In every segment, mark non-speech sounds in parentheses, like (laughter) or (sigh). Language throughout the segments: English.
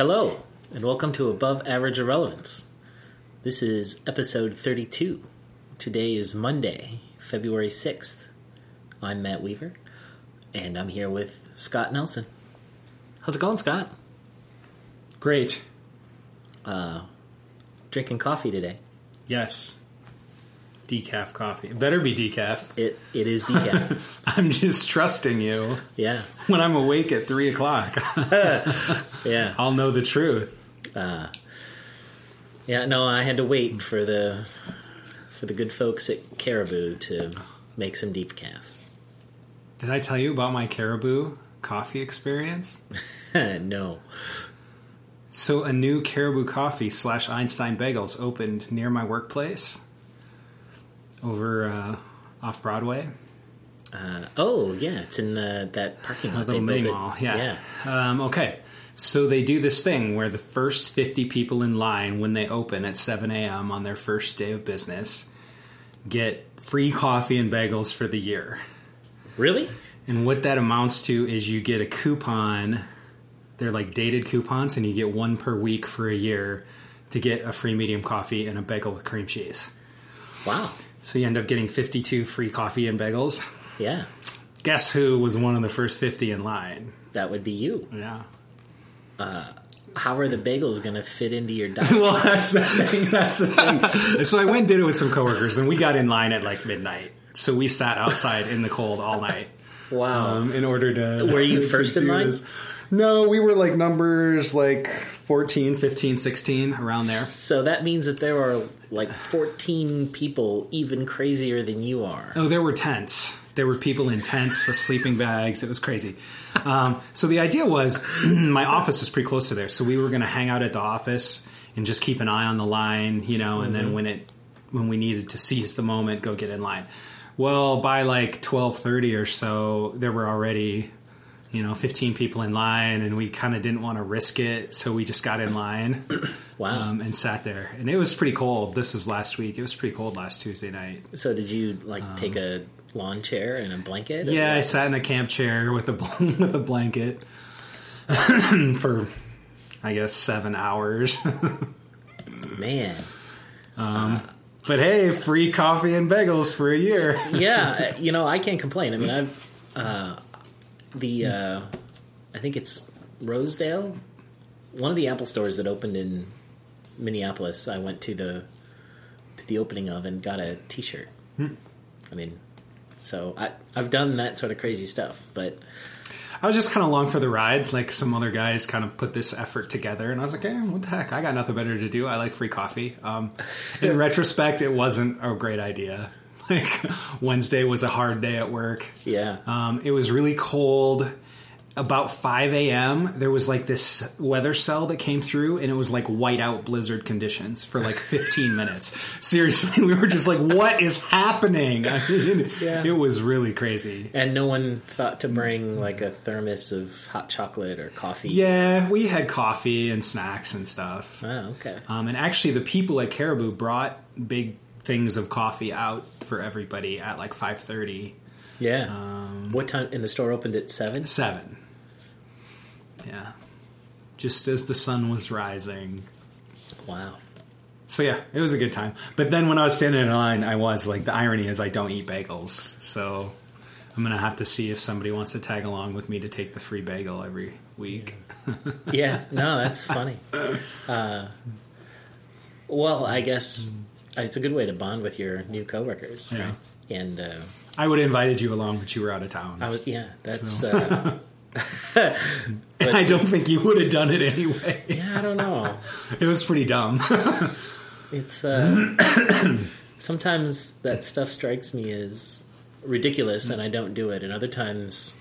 Hello, and welcome to Above Average Irrelevance. This is episode 32. Today is Monday, February 6th. I'm Matt Weaver, and I'm here with Scott Nelson. How's it going, Scott? Great. Uh, drinking coffee today. Yes. Decaf coffee. It better be decaf. It It is decaf. (laughs) I'm just trusting you. yeah. When I'm awake at 3 o'clock, (laughs) Yeah. I'll know the truth. Uh, yeah, no, I had to wait for the for the good folks at Caribou to make some decaf. Did I tell you about my Caribou coffee experience? (laughs) no. So, a new Caribou Coffee slash Einstein Bagels opened near my workplace over uh, off Broadway. Uh, oh, yeah, it's in the, that parking A lot. little They built mini it- mall, yeah. Um, okay, so they do this thing where the first 50 people in line when they open at 7 a.m. on their first day of business get free coffee and bagels for the year. Really? And what that amounts to is you get a coupon. They're like dated coupons, and you get one per week for a year to get a free medium coffee and a bagel with cream cheese. Wow. So you end up getting 52 free coffee and bagels. Yeah, Guess who was one of the first 50 in line? that would be you. Yeah. How are the bagels going to fit into your diet? (laughs) well, that's the thing. That's the thing. so I went and did it with some coworkers, and we got in line at like midnight. So we sat outside in the cold all night wow. um, in order to. Were you (laughs) first in line? this. No, we were like numbers like 14, 15, 16, around there. so that means that there are like 14 people even crazier than you are. Oh, there were tents. There were people in tents with sleeping bags. It was crazy. Um, so the idea was, (clears throat) my office is pretty close to there, so we were going to hang out at the office and just keep an eye on the line, you know, and then when it when we needed to seize the moment, go get in line. Well, by like twelve thirty or so, there were already, you know, fifteen people in line, and we kind of didn't want to risk it, so we just got in line (coughs) Wow. um, and sat there. And it was pretty cold. This is last week. It was pretty cold last Tuesday night. so did you like take a lawn chair and a blanket? Um, Yeah, I sat in a camp chair with a (laughs) with a blanket (clears throat) for I guess seven hours. (laughs) Man. but hey, free coffee and bagels for a year. (laughs) yeah, you know, I can't complain. I mean, I've uh, the uh, I think it's Rosedale, one of the Apple stores that opened in Minneapolis. I went to the to the opening of and got a T-shirt. I mean, so I I've done that sort of crazy stuff, but I was just kind of along for the ride. Like some other guys kind of put this effort together, and I was like, "Eh, what the heck? I got nothing better to do. I like free coffee." Um, in (laughs) retrospect, it wasn't a great idea. (laughs) Like Wednesday was a hard day at work. yeah, Um, it was really cold. About 5 a.m., there was like this weather cell that came through, and it was like whiteout blizzard conditions for like 15 minutes. Seriously, we were just like, what is happening? (laughs) I mean, Yeah. it was really crazy. and no one thought to bring like a thermos of hot chocolate or coffee. Yeah, we had coffee and snacks and stuff. Oh, okay. Um, and actually, the people at Caribou brought big things of coffee out for everybody at like 5:30. Yeah. Um, what time? And the store opened at seven. Seven. Yeah. Just as the sun was rising. Wow. So yeah, it was a good time. But then when I was standing in line, I was like, the irony is I don't eat bagels. So I'm going to have to see if somebody wants to tag along with me to take the free bagel every week. Yeah, no, that's funny. (laughs) Uh, well, I guess it's a good way to bond with your new coworkers, Yeah. right? And uh, I would have invited you along, but you were out of town. I was, yeah, that's. So. Uh, (laughs) (laughs) I don't think you would have done it anyway. yeah, I don't know. (laughs) It was pretty dumb. (laughs) It's uh, (clears throat) sometimes that stuff strikes me as ridiculous, and I don't do it, and other times.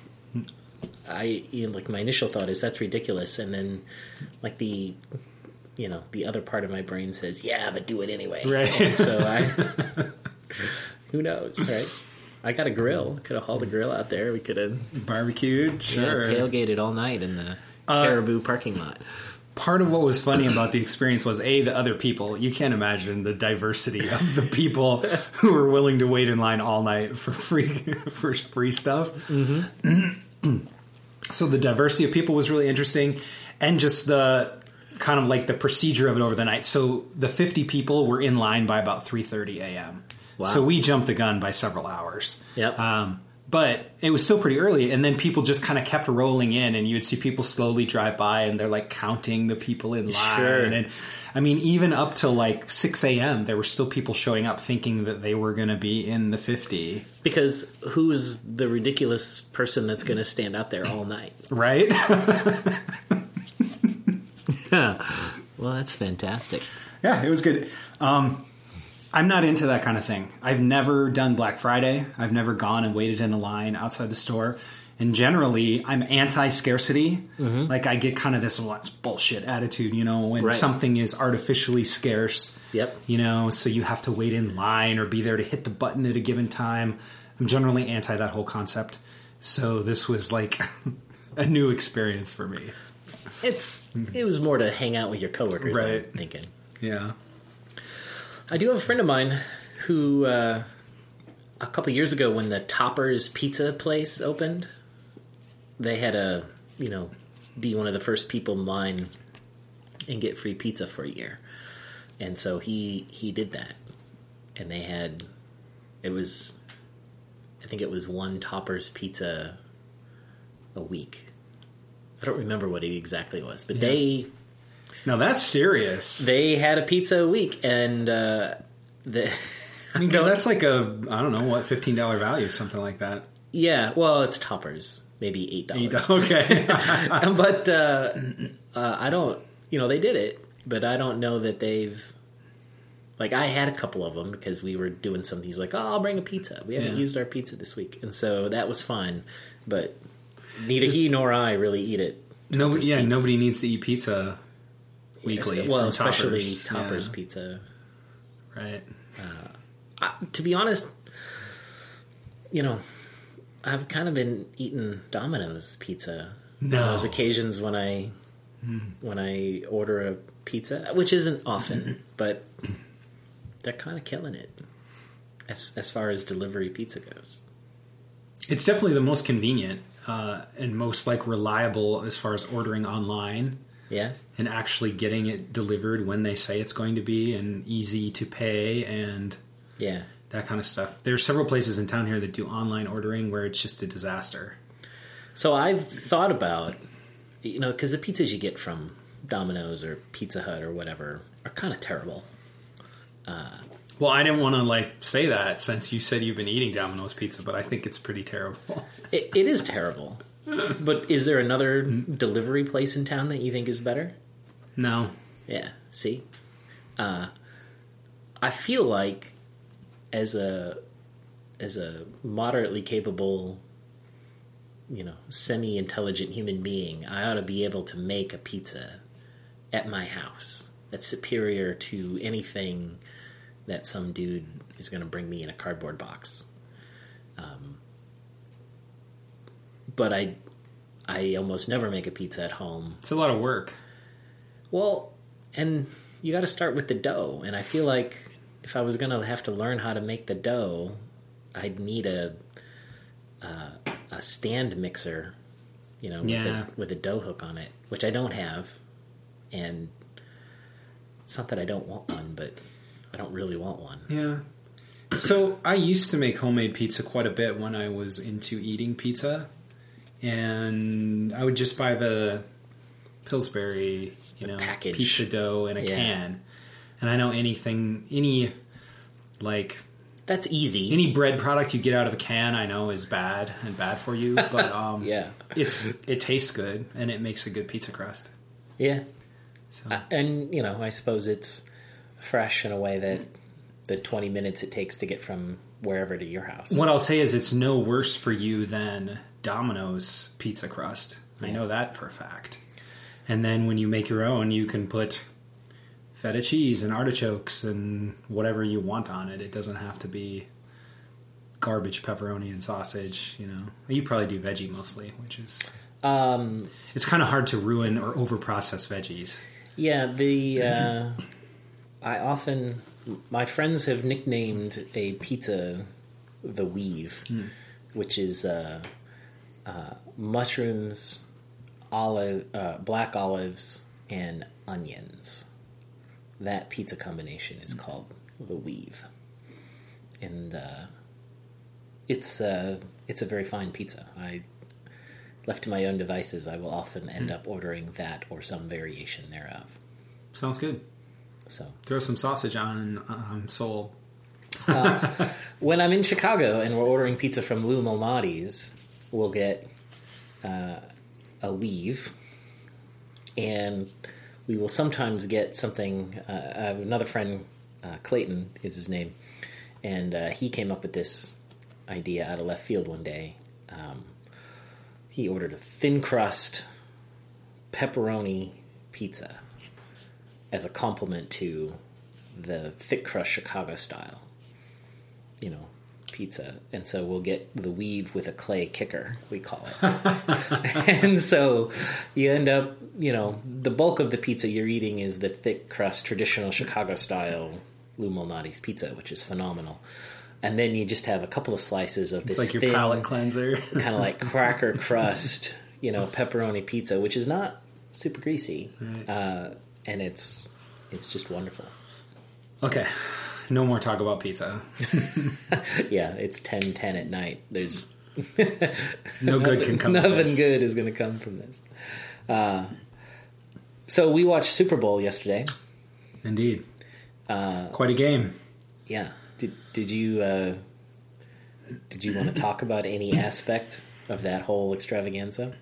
I you know, like my initial thought is that's ridiculous, and then like the you know the other part of my brain says yeah, but do it anyway. Right. And so I who knows, right? I got a grill. Could have hauled a grill out there. We could have Barbecued, sure. tailgated all night in the Uh, Caribou parking lot. part of what was funny about the experience was a the other people. You can't imagine the diversity of the people who were willing to wait in line all night for free (laughs) for free stuff. Mm-hmm. so the diversity of people was really interesting, and just the kind of like the procedure of it over the night. So the 50 people were in line by about 3:30 a.m. Wow. So we jumped the gun by several hours. Yep. Um, but it was still pretty early, and then people just kind of kept rolling in, and you would see people slowly drive by, and they're like counting the people in line. Sure. And I mean, even up to like 6 a.m., there were still people showing up thinking that they were going to be in the 50, Because who's the ridiculous person that's going to stand out there all night? right? (laughs) well, that's fantastic. Yeah, it was good. Um, I'm not into that kind of thing. I've never done Black Friday. I've never gone and waited in a line outside the store. And generally, I'm anti scarcity. Mm-hmm. Like, I get kind of this well, bullshit attitude, you know, when Right. something is artificially scarce. Yep. You know, so you have to wait in line or be there to hit the button at a given time. I'm generally anti that whole concept. So this was like (laughs) a new experience for me. It's it was more to hang out with your coworkers. Right. I'm thinking. Yeah. I do have a friend of mine who uh, a couple years ago, when the Toppers Pizza place opened, they had a you know be one of the first people in line and get free pizza for a year, and so he he did that, and they had it was I think it was one Toppers pizza a week. I don't remember what it exactly was, but they Now that's serious. they had a pizza a week, and uh, the I mean, because (laughs) that's like a I don't know what fifteen dollar value, something like that. yeah, well, it's toppers, maybe eight dollars. (laughs) Okay, (laughs) but uh, uh, I don't, you know, they did it, but I don't know that they've. Like I had a couple of them because we were doing something. He's like, "Oh, I'll bring a pizza. We haven't Yeah. used our pizza this week," and so that was fine. But neither he nor I really eat it. nobody. Yeah, pizza. nobody needs to eat pizza weekly. well, especially Toppers. Toppers Yeah, pizza. right? I, to be honest, you know, I've kind of been eating Domino's pizza. No. On those occasions when I when I order a pizza, which isn't often, but they're kind of killing it as as far as delivery pizza goes. It's definitely the most convenient uh, and most like reliable as far as ordering online Yeah, and actually getting it delivered when they say it's going to be, and easy to pay and yeah. that kind of stuff. There's several places in town here that do online ordering where it's just a disaster. So I've thought about, you know, because the pizzas you get from Domino's or Pizza Hut or whatever are kind of terrible. Uh, well, I didn't want to like say that since you said you've been eating Domino's pizza, but I think it's pretty terrible. (laughs) It, it is terrible. but is there another delivery place in town that you think is better? No. Yeah. See, uh, I feel like as a as a moderately capable, you know, semi-intelligent human being, I ought to be able to make a pizza at my house that's superior to anything that some dude is going to bring me in a cardboard box. Um, but I, I almost never make a pizza at home It's a lot of work. Well, and you got to start with the dough. And I feel like if I was going to have to learn how to make the dough, I'd need a uh, a stand mixer, you know, with, a, with a dough hook on it, which I don't have. And it's not that I don't want one, but I don't really want one. Yeah. So I used to make homemade pizza quite a bit when I was into eating pizza, and I would just buy the Pillsbury, you know, package. pizza dough in a Yeah. can. And I know anything, any like That's easy. any bread product you get out of a can, I know is bad and bad for you, (laughs) but um, yeah, it's it tastes good and it makes a good pizza crust. yeah. So Uh, and you know, I suppose it's fresh in a way that the twenty minutes it takes to get from wherever to your house. What I'll say is it's no worse for you than Domino's pizza crust. I know that for a fact. And then when you make your own, you can put feta cheese and artichokes and whatever you want on it. It doesn't have to be garbage pepperoni and sausage, you know. You probably do veggie mostly, which is Um, it's kind of hard to ruin or overprocess veggies. yeah, the uh, I often my friends have nicknamed a pizza the weave, which is uh, uh, mushrooms, olive, uh, black olives, and onions. That pizza combination is called the weave, and uh, it's uh, it's a very fine pizza. I left to my own devices, I will often end up ordering that or some variation thereof. Sounds good. So Throw some sausage on. I'm sold. (laughs) when I'm in Chicago and we're ordering pizza from Lou Malnati's, we'll get uh, a weave, and we will sometimes get something. Uh, another friend, uh, Clayton is his name, and uh, he came up with this idea out of left field one day. Um, he ordered a thin crust pepperoni pizza as a complement to the thick crust Chicago style, you know, pizza. And so we'll get the weave with a clay kicker, we call it. (laughs) and so you end up, you know, the bulk of the pizza you're eating is the thick crust traditional Chicago style Lou Malnati's pizza, which is phenomenal. And then you just have a couple of slices of this It's like your thin, palate cleanser. (laughs) kind of like cracker crust, you know, pepperoni pizza, which is not super greasy, uh, and it's it's just wonderful. okay. No more talk about pizza. (laughs) Yeah, it's 10-10 at night. There's (laughs) No good can come. (laughs) nothing good is going to come from this. Uh, so we watched Super Bowl yesterday. Indeed. Uh, Quite a game. yeah, did did you uh, did you want to talk about any (coughs) aspect of that whole extravaganza?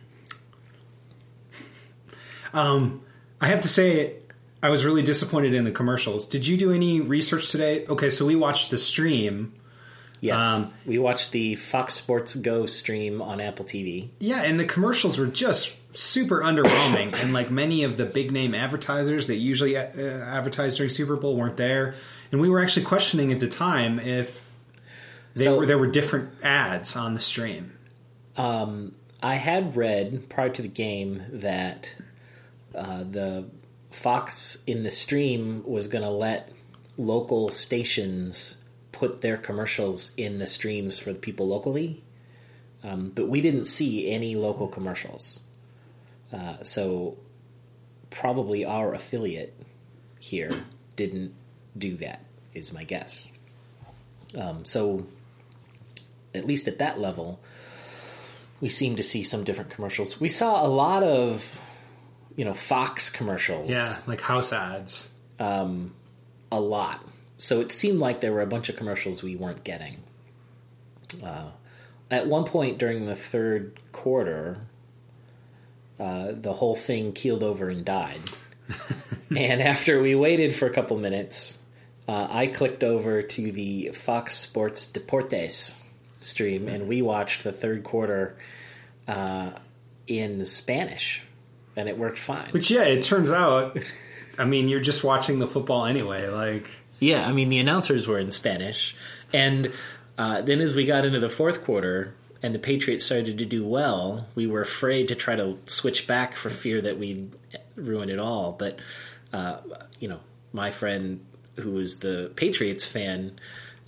Um, I have to say, I was really disappointed in the commercials. Did you do any research today? Okay, so we watched the stream. Yes, Um, we watched the Fox Sports Go stream on Apple TV. Yeah, and the commercials were just super underwhelming. and like many of the big name advertisers that usually uh, advertise during Super Bowl weren't there. And we were actually questioning at the time if they So- were there were different ads on the stream. Um, I had read prior to the game that uh, the Fox in the stream was going to let local stations put their commercials in the streams for the people locally, um, but we didn't see any local commercials. Uh, so probably our affiliate here didn't do that, is my guess. Um, so at least at that level, we seem to see some different commercials. We saw a lot of, you know, Fox commercials. Yeah, like house ads. Um, a lot. So it seemed like there were a bunch of commercials we weren't getting. Uh, at one point during the third quarter, uh, the whole thing keeled over and died. (laughs) and after we waited for a couple minutes, uh, I clicked over to the Fox Sports Deportes stream, and we watched the third quarter uh, in Spanish, and it worked fine. Which yeah, it turns out. I mean, you're just watching the football anyway. Like, Yeah, I mean the announcers were in Spanish, and uh, then as we got into the fourth quarter and the Patriots started to do well, we were afraid to try to switch back for fear that we'd ruin it all. But uh, you know, my friend who was the Patriots fan.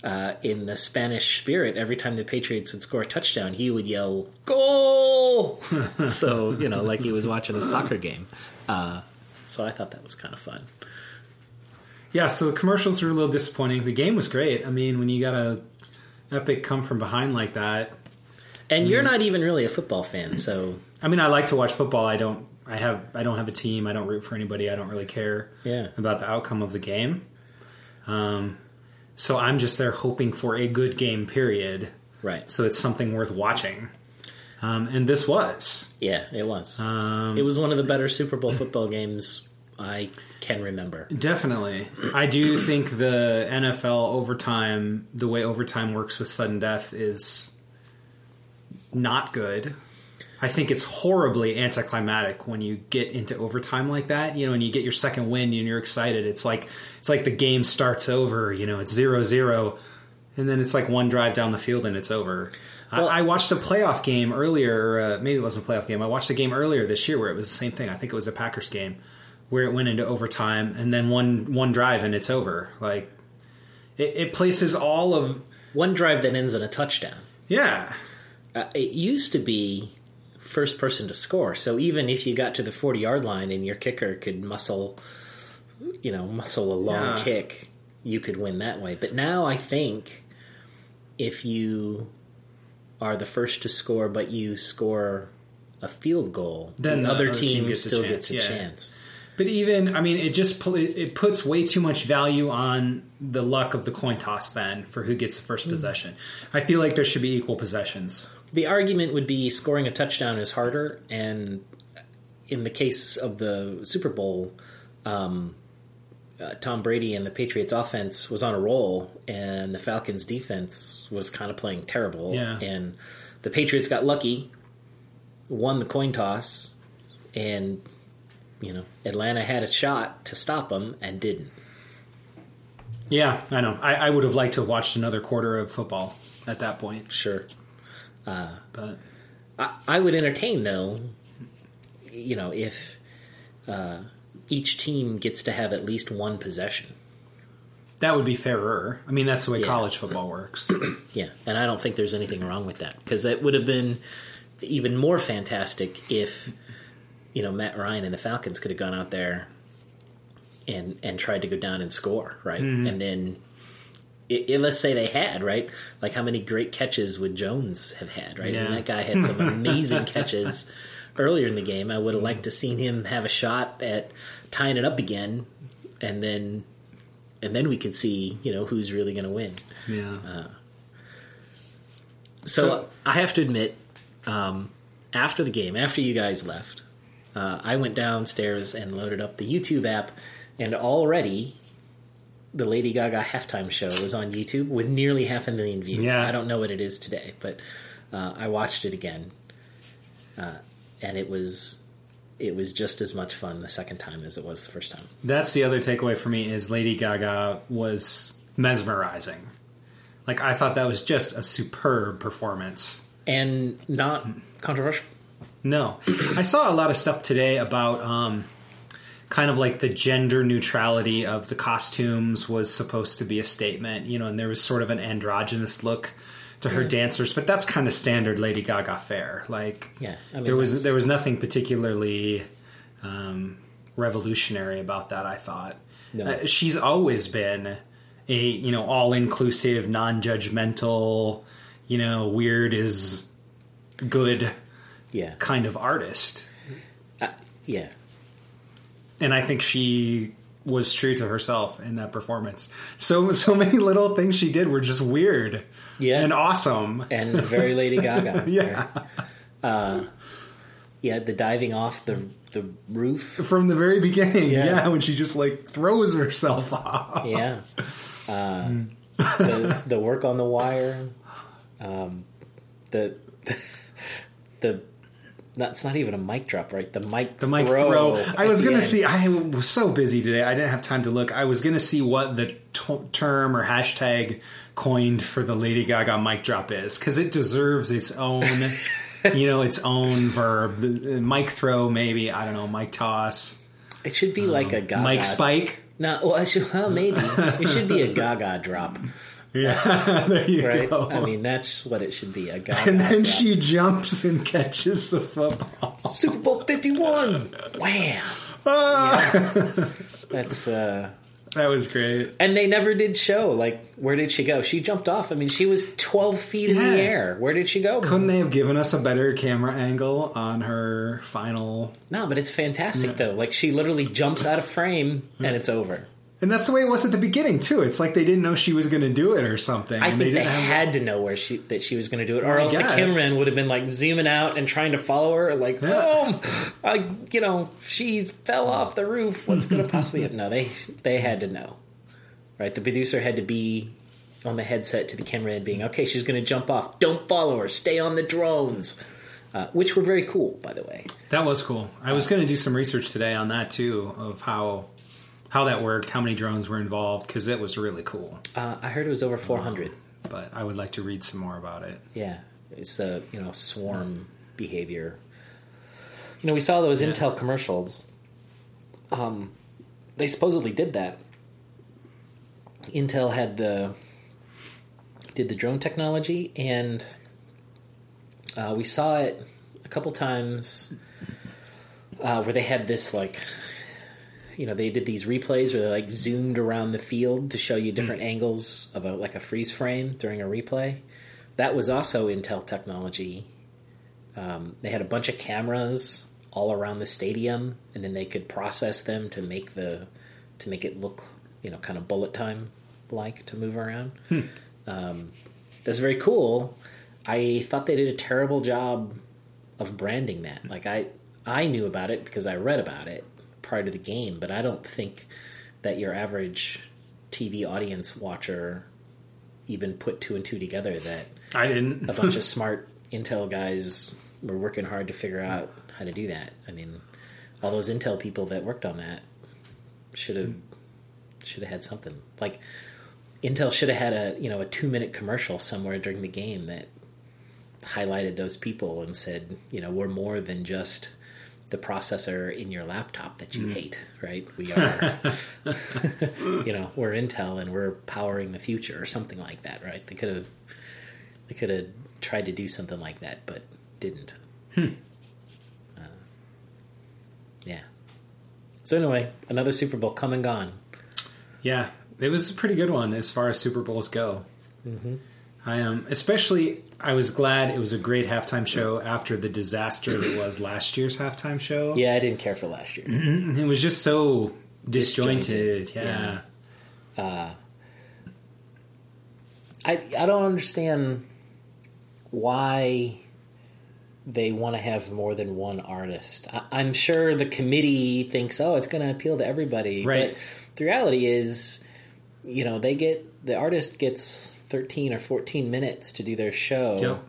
Uh, in the Spanish spirit, every time the Patriots would score a touchdown, he would yell "Goal!" (laughs) so you know, like he was watching a soccer game. Uh, so I thought that was kind of fun. yeah, so the commercials were a little disappointing. The game was great. I mean, when you got a epic come from behind like that. And you're not even really a football fan, so I mean, I like to watch football. I don't. I have. I don't have a team. I don't root for anybody. I don't really care Yeah. about the outcome of the game. Um, so I'm just there hoping for a good game. Period. right. So it's something worth watching. Um, and this was. Yeah, it was. Um, it was one of the better Super Bowl football games I can remember. Definitely. I do think the NFL overtime, the way overtime works with sudden death is not good. I think it's horribly anticlimactic when you get into overtime like that, you know, and you get your second win and you're excited. It's like it's like the game starts over, you know, it's 0-0 and then it's like one drive down the field and it's over. Well- I, I watched a playoff game earlier, uh, maybe it wasn't a playoff game. I watched a game earlier this year where it was the same thing. I think it was a Packers game where it went into overtime and then one one drive and it's over. Like it, it places all of One drive that ends in a touchdown. yeah. Uh, it used to be first person to score. So even if you got to the 40 yard line and your kicker could muscle, you know, muscle a long Yeah. kick, you could win that way. But now I think if you are the first to score, but you score a field goal, Then the the other team, gets still chance, gets a yeah. chance. But even, I mean, it just it it puts way too much value on the luck of the coin toss then for who gets the first Mm. possession. I feel like there should be equal possessions. The argument would be scoring a touchdown is harder, and in the case of the Super Bowl, um, uh, Tom Brady and the Patriots offense was on a roll, and the Falcons defense was kind of playing terrible. Yeah. And the Patriots got lucky, won the coin toss, and you know Atlanta had a shot to stop them and didn't. Yeah, I know. I, I would have liked to have watched another quarter of football at that point, Sure. But I, I would entertain though, you know, if uh, each team gets to have at least one possession. that would be fairer. I mean, that's the way Yeah. college football works. (clears throat) Yeah, and I don't think there's anything wrong with that because that would have been even more fantastic if you know Matt Ryan and the Falcons could have gone out there and and tried to go down and score right, and then. I i let's say they had right, like how many great catches would Jones have had? Right, I mean, that guy had some amazing catches earlier in the game. I would have liked to seen him have a shot at tying it up again, and then and then we could see you know who's really going to win. yeah. So, So- I have to admit, um, after the game, after you guys left, uh, I went downstairs and loaded up the YouTube app, and already the Lady Gaga halftime show was on YouTube with nearly half a million views. Yeah. I don't know what it is today, but uh, I watched it again, uh, and it was it was just as much fun the second time as it was the first time. That's the other takeaway for me is Lady Gaga was mesmerizing. Like I thought that was just a superb performance. And not controversial. No, I saw a lot of stuff today about um, kind of like the gender neutrality of the costumes was supposed to be a statement, you know, and there was sort of an androgynous look to her dancers, but that's kind of standard Lady Gaga fare. Like, Yeah, I mean, there was that's- there was nothing particularly um, revolutionary about that. I thought No. uh, she's always been a you know all inclusive, non judgmental, you know, weird is good Yeah, kind of artist. uh, yeah. And I think she was true to herself in that performance. So so many little things she did were just weird Yeah. and awesome. and very Lady Gaga. (laughs) Yeah. yeah. The diving off the the roof. From the very beginning, Yeah. yeah, when she just like throws herself (laughs) off. Yeah, uh, the the work on the wire. Um, the (laughs) the that's not even a mic drop, right? The mic The mic throw. throw. I was gonna end. see. I was so busy today. I didn't have time to look. I was gonna see what the t- term or hashtag coined for the Lady Gaga mic drop is because it deserves its own, (laughs) you know, its own verb. Mic throw, maybe. I don't know. Mic toss. It should be like um, a Gaga. Mic spike. No, well, should, well, maybe it should be a (laughs) Gaga drop, Yeah, (laughs) there you right? go. I mean, that's what it should be. A guy. and then she jumps and (laughs) catches the football. Super Bowl Fifty One. Wham! Ah! That's uh. (laughs) That was great. And they never did show like where did she go? She jumped off. I mean, she was twelve feet in the air. Where did she go? Couldn't they have given us a better camera angle on her final? No, but it's fantastic though. Like she literally jumps out of frame and it's over. And that's the way it was at the beginning too. It's like they didn't know she was going to do it or something. I and think they, didn't have- had to know where she that she was going to do it, or I else guess. the cameraman would have been like zooming out and trying to follow her. Like, Yeah. oh, I, you know, she fell off the roof. What's going (laughs) to possibly? happen? No, they they had to know, right? The producer had to be on the headset to the cameraman, being okay. She's going to jump off. Don't follow her. Stay on the drones, uh, which were very cool, by the way. That was cool. I was going to do some research today on that too, of how how that worked, how many drones were involved, because it was really cool. Uh, I heard it was over four hundred. But I would like to read some more about it. Yeah, it's the you know swarm behavior. You know, we saw those Intel commercials. Um, they supposedly did that. Intel had the did the drone technology, and uh, we saw it a couple times uh, where they had this like you know they did these replays where they like zoomed around the field to show you different angles of a like a freeze frame during a replay. That was also intel technology. Um, they had a bunch of cameras all around the stadium and then they could process them to make the to make it look you know kind of bullet time like to move around. Um, that's very cool. I thought they did a terrible job of branding that. Like i i knew about it because i read about it prior of the game but i don't think that your average tv audience watcher even put two and two together that I didn't. a bunch of smart intel guys were working hard to figure out how to do that. I mean, all those intel people that worked on that should have should have had something like Intel should have had a you know a two minute commercial somewhere during the game that highlighted those people and said you know we're more than just the processor in your laptop that you hate, right? We (laughs) are, (laughs) you know, we're Intel and we're powering the future or something like that, right? They could have, they could have tried to do something like that, but didn't. Uh, yeah. So anyway, another Super Bowl come and gone. Yeah, it was a pretty good one as far as Super Bowls go. Hmm. I am, especially. I was glad it was a great halftime show after the disaster that was last year's halftime show. Yeah, I didn't care for last year. Mm-hmm. it was just so disjointed. Disjointed, yeah. yeah. Uh, I I don't understand why they want to have more than one artist. I, I'm sure the committee thinks, oh, it's going to appeal to everybody. Right. But the reality is, you know, they get the artist gets 13 or 14 minutes to do their show, Yep.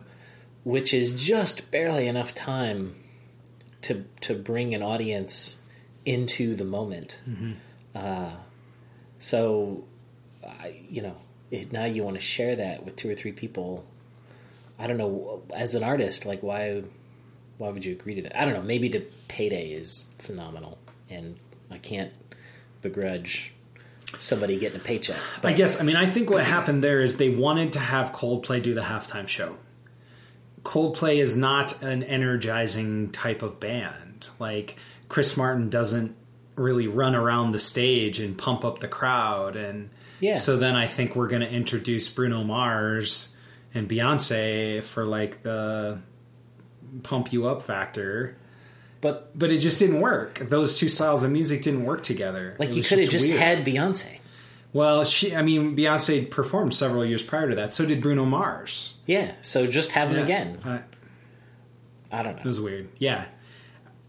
which is just barely enough time to to bring an audience into the moment. Uh, so, I, you know, if now you want to share that with two or three people. I don't know. As an artist, like why why would you agree to that? I don't know. Maybe the payday is phenomenal, and I can't begrudge somebody getting a paycheck. I guess. I mean, I think what happened there is they wanted to have Coldplay do the halftime show. Coldplay is not an energizing type of band. Like Chris Martin doesn't really run around the stage and pump up the crowd, and Yeah. So then I think we're going to introduce Bruno Mars and Beyonce for like the pump you up factor. But But it just didn't work. Those two styles of music didn't work together. like It you could have just weird. had Beyonce. Well, she. I mean, Beyonce performed several years prior to that. So did Bruno Mars. Yeah. So just have them Yeah. again. Uh, I don't know. it was weird. Yeah,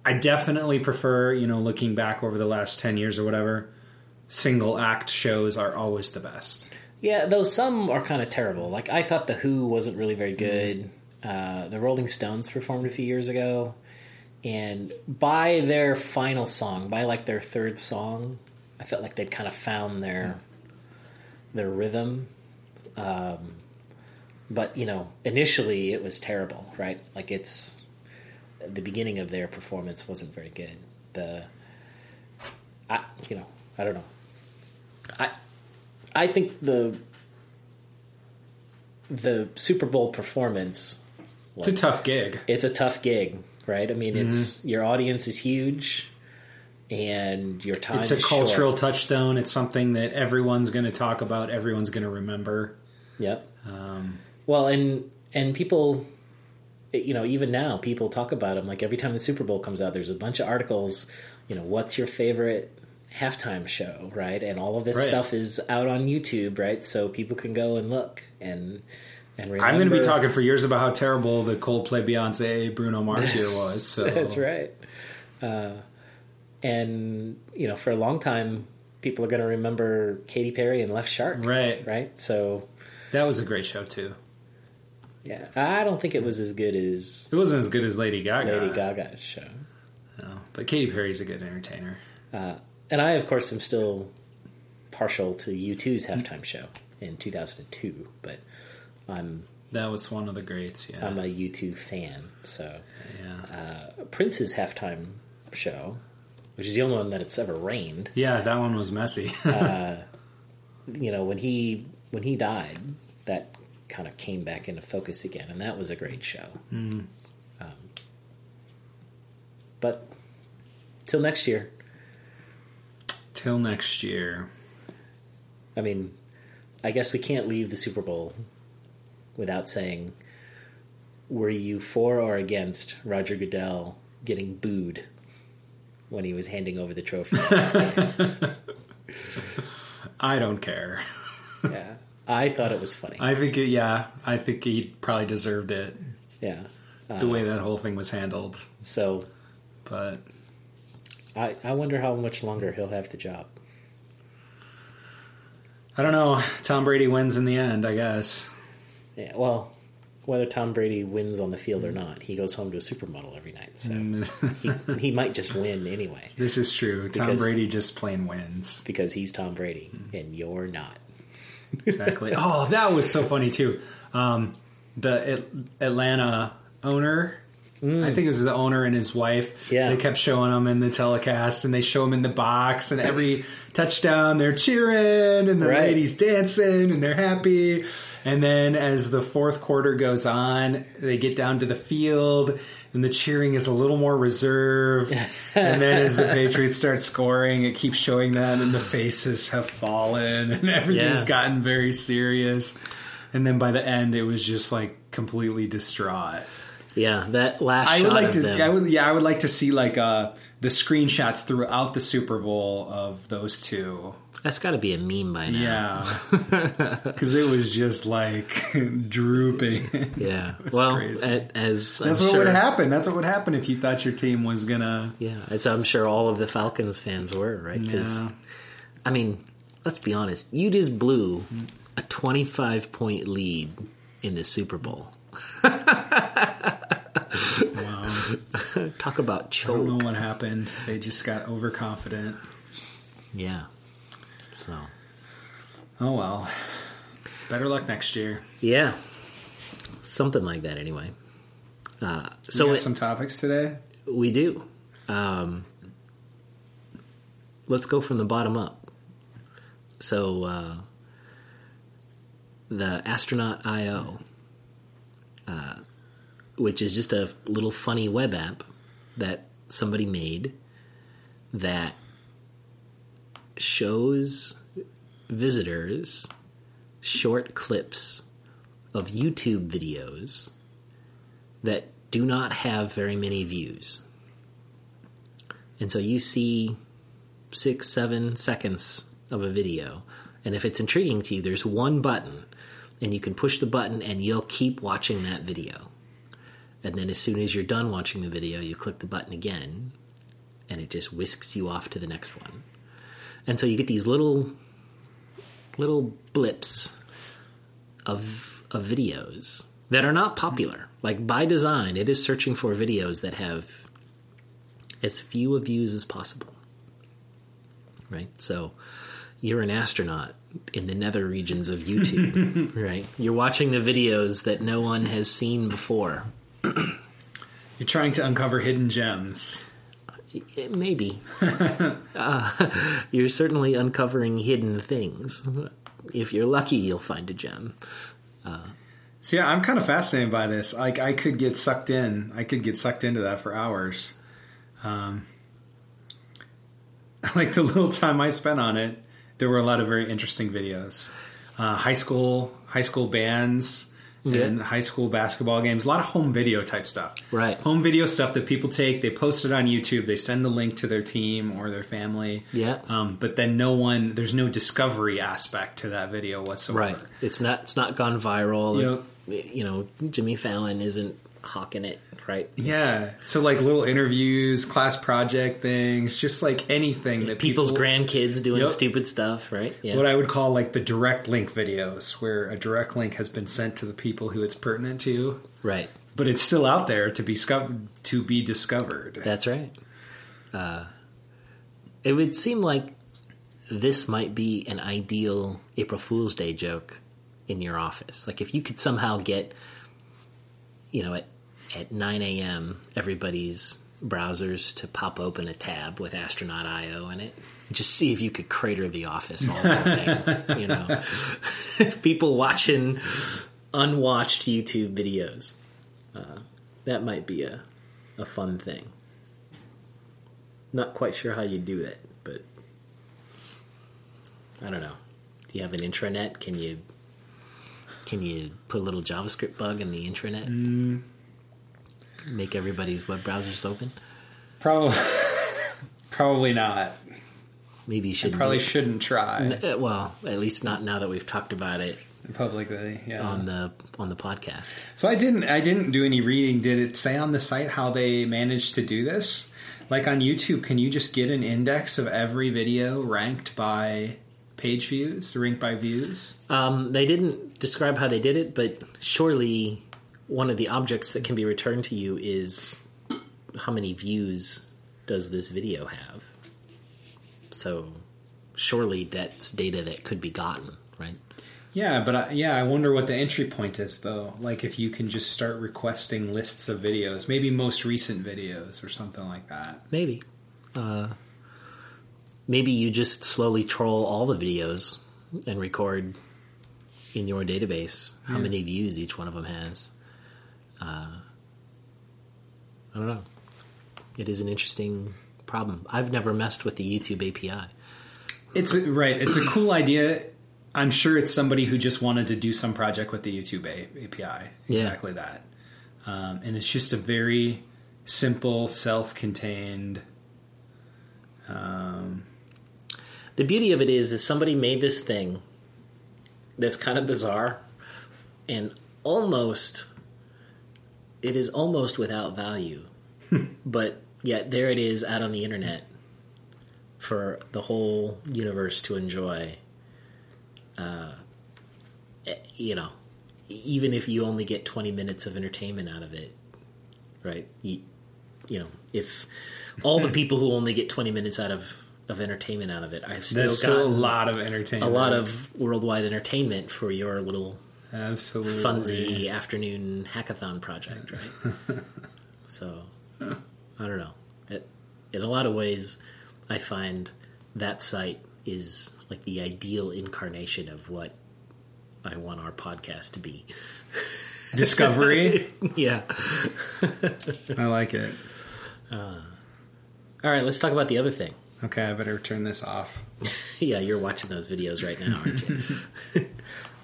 I definitely prefer. You know, looking back over the last ten years or whatever, single act shows are always the best. Yeah, though some are kind of terrible. Like I thought the Who wasn't really very good. Uh, the Rolling Stones performed a few years ago, and by their final song, by like their third song, I felt like they'd kind of found their their rhythm. Um, but you know, initially it was terrible, right? Like it's the beginning of their performance wasn't very good. The I, you know, I don't know. I I think the the Super Bowl performance It's a tough gig. it's a tough gig, right? I mean, Mm-hmm. it's your audience is huge, and your time. It's a cultural short. touchstone. It's something that everyone's going to talk about. Everyone's going to remember. Yep. Um, Well, and and people, you know, even now people talk about them. Like every time the Super Bowl comes out, there's a bunch of articles. You know, what's your favorite halftime show, right? And all of this Right. stuff is out on YouTube, right? So people can go and look and remember. I'm going to be talking for years about how terrible the Coldplay, Beyonce, Bruno Mars year (laughs) was. So That's right. Uh, and you know, for a long time, people are going to remember Katy Perry and Left Shark, Right. Right. So That was a great show too. yeah, I don't think it was as good as It wasn't as good as Lady Gaga. Lady Gaga's show. No, but Katy Perry's a good entertainer. Uh, and I, of course, am still partial to U2's halftime show in 2002, but I'm That was one of the greats. Yeah. I'm a U2 fan. So yeah. uh, Prince's halftime show, which is the only one that it's ever rained. Yeah, that one was messy. (laughs) you know when he when he died that kind of came back into focus again and that was a great show um, but till next year. Till next year. I mean, I guess we can't leave the Super Bowl without saying, were you for or against Roger Goodell getting booed when he was handing over the trophy? (laughs) I don't care. yeah, I thought it was funny. I think, it, yeah, I think he probably deserved it. yeah, The way uh, that whole thing was handled. so But I I wonder how much longer he'll have the job. I don't know. Tom Brady wins in the end, I guess. Yeah, well, whether Tom Brady wins on the field or not, he goes home to a supermodel every night, so he, he might just win anyway (laughs) this is true. Tom Because- Brady just plain wins. because he's Tom Brady and you're not. Exactly. oh, that was so funny too. Um, the At- Atlanta owner, I think it was the owner and his wife. Yeah. they kept showing him in the telecast, and they show him in the box, and every touchdown they're cheering, and the Right. ladies dancing, and they're happy. And then as the fourth quarter goes on, they get down to the field, and the cheering is a little more reserved. (laughs) and then as the Patriots start scoring, it keeps showing them, and the faces have fallen, and everything's Yeah. gotten very serious. And then by the end, it was just like completely distraught. Yeah, that last I shot would like to. I would. Yeah, I would like to see like uh the screenshots throughout the Super Bowl of those two. That's got to be a meme by now. Yeah, (laughs) because it was just like (laughs) drooping. Yeah. (laughs) Well, crazy. as That's I'm what sure, would happen. That's what would happen if you thought your team was gonna. Yeah, as I'm sure all of the Falcons fans were right. Because Yeah. I mean, let's be honest, you just blew a 25 point lead in the Super Bowl. (laughs) Talk about I don't know what happened. They just got overconfident. Yeah. So Oh well. Better luck next year. yeah, something like that. Anyway. Uh, So so we got it- some topics today. We do. Um, let's go from the bottom up. So, uh, the Astronaut IO, uh, which is just a little funny web app that somebody made that shows visitors short clips of YouTube videos that do not have very many views. And so you see six, seven seconds of a video. And if it's intriguing to you, there's one button, and you can push the button and you'll keep watching that video. And then as soon as you're done watching the video, you click the button again, and it just whisks you off to the next one. And so you get these little little blips of of videos that are not popular. Mm-hmm. Like by design, it is searching for videos that have as few views as possible. Right? So you're an astronaut in the nether regions of YouTube, (laughs) right? You're watching the videos that no one has seen before. (clears throat) You're trying to uncover hidden gems. Maybe. (laughs) uh, (laughs) you're certainly uncovering hidden things. If you're lucky, you'll find a gem. So yeah, I'm kind of fascinated by this. Like, I could get sucked in. I could get sucked into that for hours. Um, (laughs) like the little time I spent on it, there were a lot of very interesting videos. Uh, high school, high school bands, Yeah. high school basketball games. A lot of home video type stuff. Right. Home video stuff that people take. They post it on YouTube. They send the link to their team or their family. Yeah. Um, but then no one. There's no discovery aspect to that video whatsoever. Right. It's not. It's not gone viral. You know, Jimmy Fallon isn't hawking it. Right. Yeah. So like little interviews, class project things, just like anything that People's people, grandkids doing Yep. stupid stuff. Right. Yeah. what I would call like the direct link videos, where a direct link has been sent to the people who it's pertinent to, right. but it's still out there to be sco- to be discovered. That's right. Uh, it would seem like this might be an ideal April Fool's Day joke in your office. Like if you could somehow get, you know, at at 9 a.m. everybody's browsers to pop open a tab with Astronaut IO in it. Just see if you could crater the office all day. (laughs) you know, (laughs) people watching unwatched YouTube videos. Uh, that might be a a fun thing. not quite sure how you do it, but I don't know. Do you have an intranet? Can you can you put a little JavaScript bug in the intranet? Mm. Make everybody's web browsers open? Probably, (laughs) probably not. Maybe you should Probably shouldn't try Uh, Well, at least not now that we've talked about it publicly. Yeah. on the on the podcast. So I didn't. I didn't do any reading. Did it say on the site how they managed to do this? Like on YouTube, can you just get an index of every video ranked by page views, ranked by views? Um, they didn't describe how they did it, but surely one of the objects that can be returned to you is how many views does this video have? So surely that's data that could be gotten, right? Yeah, but I, yeah, I wonder what the entry point is though. Like if you can just start requesting lists of videos, maybe most recent videos or something like that. Maybe. Uh, maybe you just slowly troll all the videos and record in your database how Yeah. many views each one of them has. Uh, I don't know. It is an interesting problem. I've never messed with the YouTube API. It's a, right. It's a cool idea. I'm sure it's somebody who just wanted to do some project with the YouTube a- API. Yeah. Exactly that. Um, and it's just a very simple, self-contained. Um, The beauty of it is, is somebody made this thing that's kind of bizarre and almost, it is almost without value. (laughs) but yet there it is out on the internet for the whole universe to enjoy. Uh, eh, you know, even if you only get 20 minutes of entertainment out of it, right? You, you know, if all the (laughs) people who only get 20 minutes out of, of entertainment out of it, I've still that's got still a lot of entertainment. a lot of worldwide entertainment for your little absolutely funsy afternoon hackathon project, right? (laughs) so, I don't know. It, in a lot of ways, I find that site is like the ideal incarnation of what I want our podcast to be. (laughs) discovery. yeah. (laughs) I like it. Uh, all right, let's talk about the other thing. Okay, I better turn this off. Yeah, you're watching those videos right now, aren't you?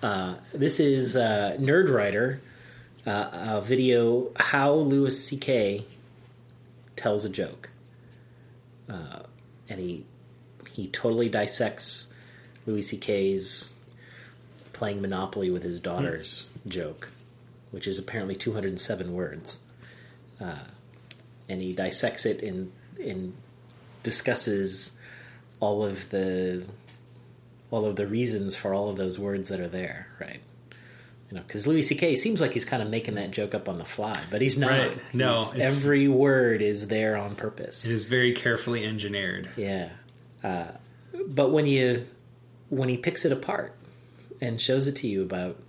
Uh, this is uh, Nerdwriter, uh, a video how Louis C.K. tells a joke, uh, and he he totally dissects Louis C.K.'s playing Monopoly with his daughters joke, which is apparently 207 words, uh, and he dissects it and and discusses all of the all of the reasons for all of those words that are there, right? You know, because Louis C.K. seems like he's kind of making that joke up on the fly, but he's not. Right. No, He's- every word is there on purpose. It is very carefully engineered. Yeah, uh, but when you when he picks it apart and shows it to you about,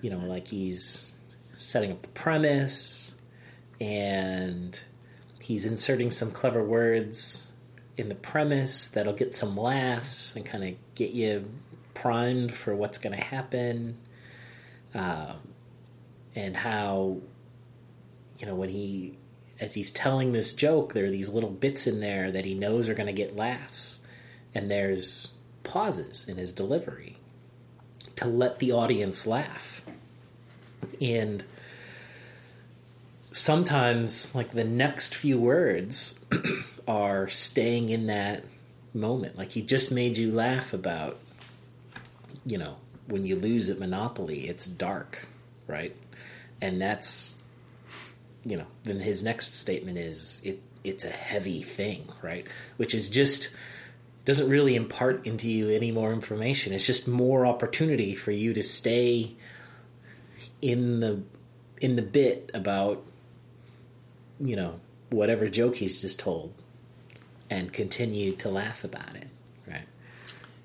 you know, like he's setting up the premise and he's inserting some clever words in the premise that'll get some laughs and kind of get you primed for what's going to happen, um, and how you know when he as he's telling this joke there are these little bits in there that he knows are going to get laughs and there's pauses in his delivery to let the audience laugh. And sometimes like the next few words (clears throat) are staying in that moment like he just made you laugh about you know when you lose at monopoly it's dark right and that's you know, then his next statement is it it's a heavy thing, right? Which is just doesn't really impart into you any more information. It's just more opportunity for you to stay in the in the bit about you know, whatever joke he's just told and continue to laugh about it, right?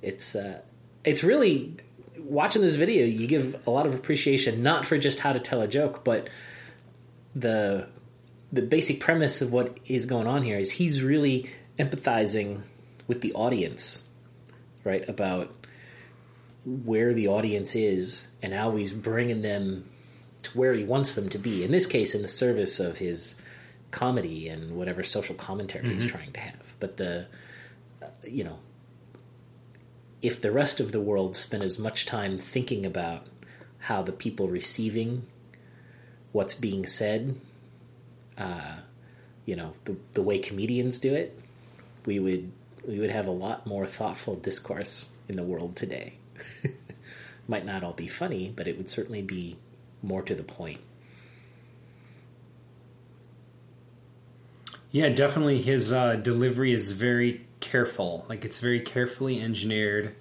It's uh it's really watching this video, you give a lot of appreciation not for just how to tell a joke, but the the basic premise of what is going on here is he's really empathizing with the audience, right? About where the audience is and how he's bringing them to where he wants them to be. In this case, in the service of his comedy and whatever social commentary he's trying to have. But the, uh, you know, if the rest of the world spent as much time thinking about how the people receiving what's being said, uh, you know, the, the way comedians do it, we would we would have a lot more thoughtful discourse in the world today. (laughs) Might not all be funny, but it would certainly be more to the point. Yeah, definitely. His uh, delivery is very careful. Like it's very carefully engineered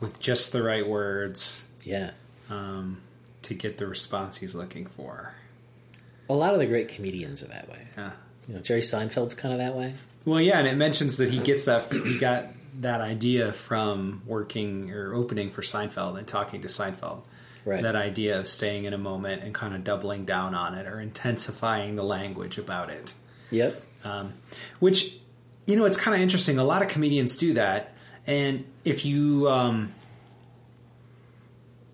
with just the right words Yeah. um, to get the response he's looking for. A lot of the great comedians are that way. Yeah. You know, Jerry Seinfeld's kind of that way. Well, yeah, and it mentions that he gets that he got that idea from working or opening for Seinfeld and talking to Seinfeld. Right. That idea of staying in a moment and kind of doubling down on it or intensifying the language about it. Yep. Um, which, you know, it's kind of interesting. A lot of comedians do that, and if you um,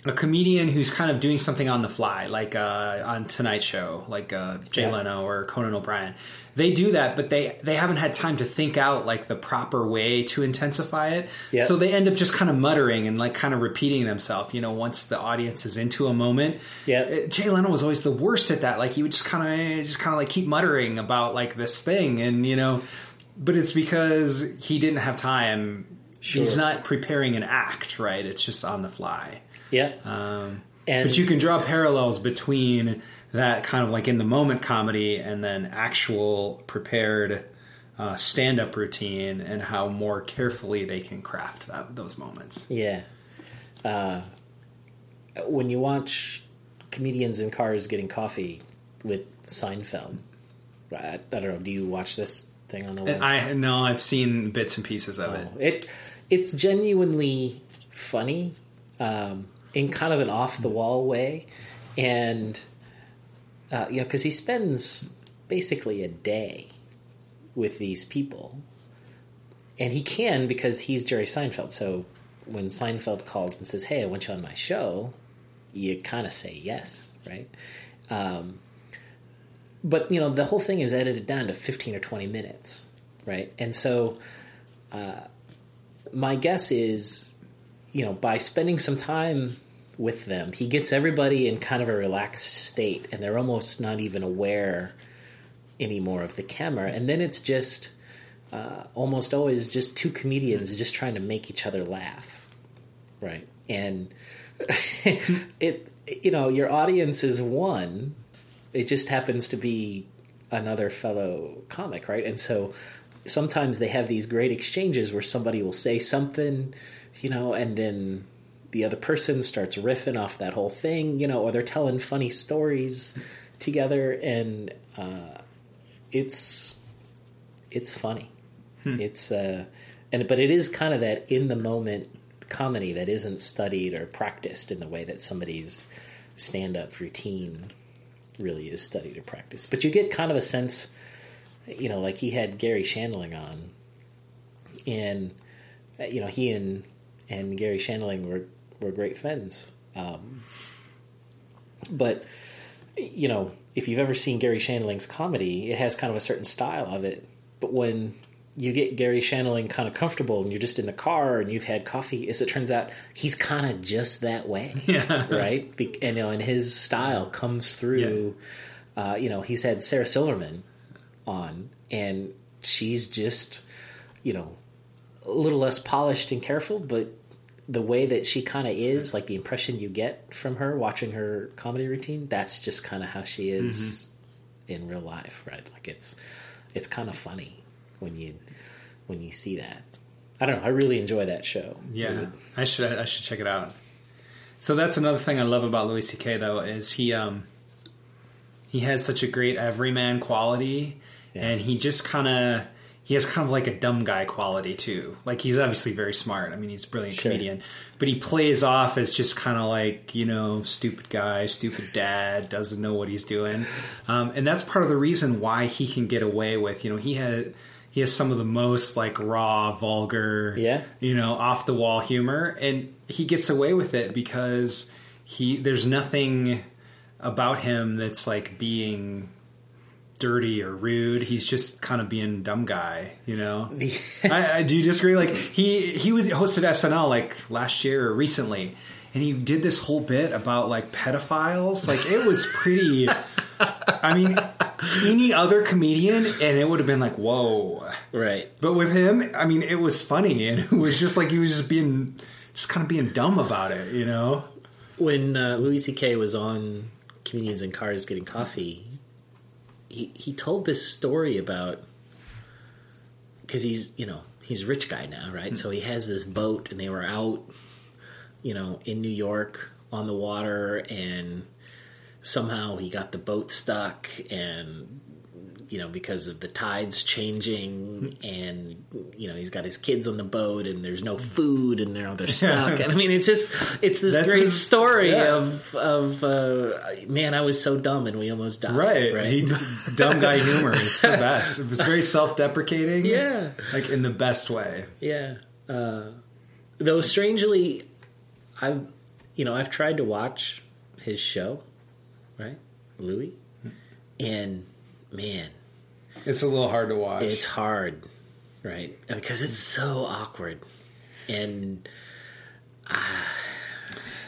a comedian who's kind of doing something on the fly, like uh, on Tonight Show, like uh, Jay Yeah. Leno or Conan O'Brien, they do that, but they they haven't had time to think out like the proper way to intensify it. Yeah. So they end up just kind of muttering and like kind of repeating themselves. You know, once the audience is into a moment. Yeah. Uh, Jay Leno was always the worst at that. Like he would just kind of just kind of like keep muttering about like this thing, and you know, but it's because he didn't have time. Sure. He's not preparing an act, right? It's just on the fly. Yeah. Um, and but you can draw parallels between that kind of like in the moment comedy and then actual prepared uh, stand up routine and how more carefully they can craft that, those moments. Yeah. Uh, when you watch comedians in cars getting coffee with Seinfeld, I, I don't know. Do you watch this thing on the? And I know I've seen bits and pieces of it. It it's genuinely funny, um, in kind of an off the wall way, and uh, you know because he spends basically a day with these people, and he can because he's Jerry Seinfeld. So when Seinfeld calls and says, "Hey, I want you on my show," you kind of say yes, right? Um, but you know the whole thing is edited down to 15 or 20 minutes right and so uh, my guess is you know by spending some time with them he gets everybody in kind of a relaxed state and they're almost not even aware anymore of the camera. And then it's just uh, almost always just two comedians just trying to make each other laugh. Right. And (laughs) it you know your audience is one. It just happens to be another fellow comic, right? And so sometimes they have these great exchanges where somebody will say something, you know, and then the other person starts riffing off that whole thing, you know, or they're telling funny stories together, and uh, it's it's funny. It's uh, and but it is kind of that in the moment comedy that isn't studied or practiced in the way that somebody's stand up routine really is studied or practiced. But you get kind of a sense, you know, like he had Garry Shandling on, and you know he and and Garry Shandling were were great friends. Um, but you know, if you've ever seen Garry Shandling's comedy, it has kind of a certain style of it. But when you get Garry Shandling kind of comfortable and you're just in the car and you've had coffee, as it turns out, he's kind of just that way, (laughs) Yeah. right? Be- and, you know, and his style comes through. Uh, you know, he's had Sarah Silverman on, and she's just, you know, a little less polished and careful, but the way that she kind of is, like the impression you get from her watching her comedy routine, that's just kind of how she is in real life, right? Like it's it's kind of funny when you when you see that. I don't know. I really enjoy that show. Yeah, I should I should check it out. So that's another thing I love about Louis C.K. though is he um he has such a great everyman quality, Yeah. and he just kind of he has kind of like a dumb guy quality too. Like he's obviously very smart. I mean, he's a brilliant Sure. comedian, but he plays off as just kind of like you know stupid guy, stupid dad, doesn't know what he's doing, um, and that's part of the reason why he can get away with you know he had. He has some of the most like raw, vulgar, Yeah. you know, off the wall humor, and he gets away with it because he there's nothing about him that's like being dirty or rude. He's just kind of being dumb guy, you know. (laughs) I, I, do you disagree? Like he he was hosted SNL like last year or recently, and he did this whole bit about like pedophiles. Like it was pretty. I mean, any other comedian, and it would have been like, whoa. Right. But with him, I mean, it was funny, and it was just like he was just being, just kind of being dumb about it, you know. When uh, Louis C.K. was on Comedians in Cars Getting Coffee, he he told this story about because he's you know he's a rich guy now, right? Hmm. So he has this boat, and they were out, you know, in New York on the water, and somehow he got the boat stuck, and you know because of the tides changing, and you know he's got his kids on the boat, and there's no food, and they're they're stuck. and (laughs) I mean, it's just it's this That's great his- story yeah. of of uh, man, I was so dumb, and we almost died. Right. right. He dumb guy humor. It's the (laughs) best. It was very self-deprecating. Yeah. Like in the best way. Yeah. Uh, though strangely, I've you know I've tried to watch his show, right, Louis, and man, It's a little hard to watch. it's hard, right, because it's so awkward, and uh,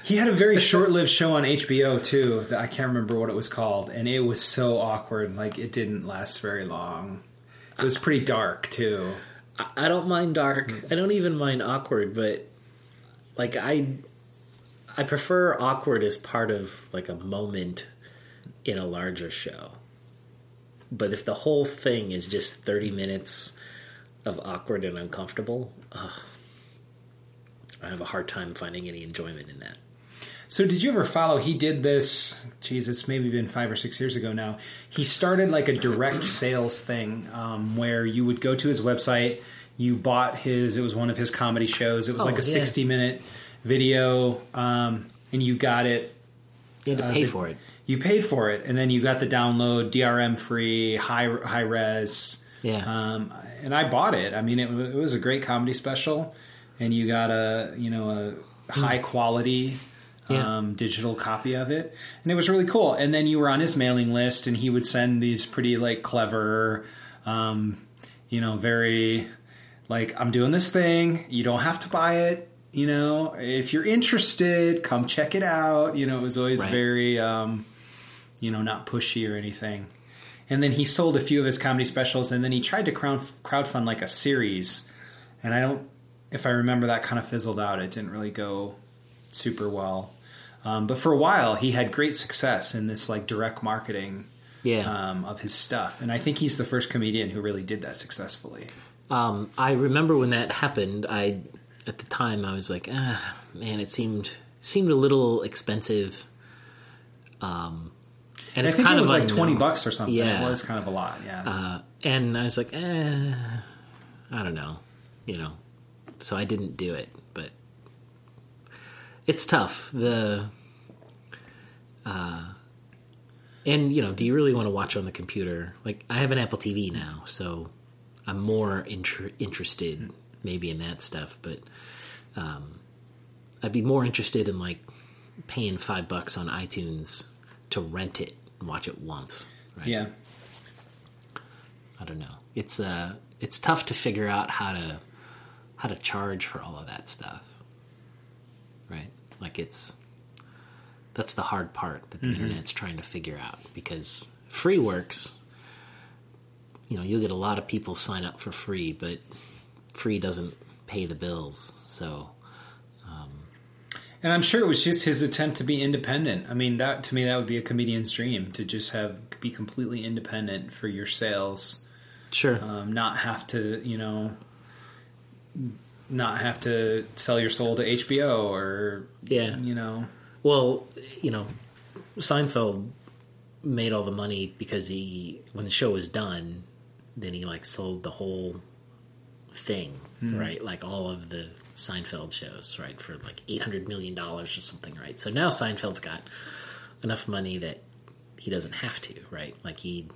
He had a very short-lived show on HBO too. That I can't remember what it was called, and it was so awkward. Like it didn't last very long. It was pretty dark too. I, I don't mind dark. I don't even mind awkward, but like I, I prefer awkward as part of like a moment in a larger show. But if the whole thing is just thirty minutes of awkward and uncomfortable, I have a hard time finding any enjoyment in that. So did you ever follow? He did this. Geez, it's maybe been five or six years ago now. He started like a direct sales thing um, where you would go to his website. You bought his. It was one of his comedy shows. It was Oh, like a yeah. sixty-minute video, um, and you got it You had to Uh, pay the- for it. You paid for it, and then you got the download, DRM free, high high res. Yeah. Um, and I bought it. I mean, it, it was a great comedy special, and you got a you know a high quality Yeah. um, digital copy of it, and it was really cool. And then you were on his mailing list, and he would send these pretty like clever, um, you know, very like I'm doing this thing. You don't have to buy it. You know, if you're interested, come check it out. You know, it was always Right. very, um, you know, not pushy or anything. And then he sold a few of his comedy specials, and then he tried to crowd crowdfund like a series. And I don't, if I remember, that kind of fizzled out. It didn't really go super well. Um, but for a while, he had great success in this like direct marketing Yeah. um, of his stuff. And I think he's the first comedian who really did that successfully. Um, I remember when that happened. I at the time I was like, ah, man, it seemed seemed a little expensive. Um, and I it's think kind it was of like twenty unknown. bucks or something. Yeah. It was kind of a lot. Yeah. Uh, and I was like, eh, I don't know, you know. So I didn't do it, but it's tough. The uh, and you know, do you really want to watch on the computer? Like, I have an Apple TV now, so I'm more inter- interested maybe in that stuff. But um, I'd be more interested in like paying five bucks on iTunes to rent it and watch it once. Right? yeah. I don't know. It's uh it's tough to figure out how to how to charge for all of that stuff. Right? Like it's that's the hard part that the internet's trying to figure out because free works you know, you'll get a lot of people sign up for free, but free doesn't pay the bills. So And I'm sure it was just his attempt to be independent. I mean, that to me that would be a comedian's dream to just have be completely independent for your sales, sure. um, not have to, you know, not have to sell your soul to HBO or Yeah. you know, Well, you know, Seinfeld made all the money because he, when the show was done, then he like sold the whole thing, right? Like all of the Seinfeld shows, right, for like eight hundred million dollars or something, right? So now Seinfeld's got enough money that he doesn't have to, right? Like he,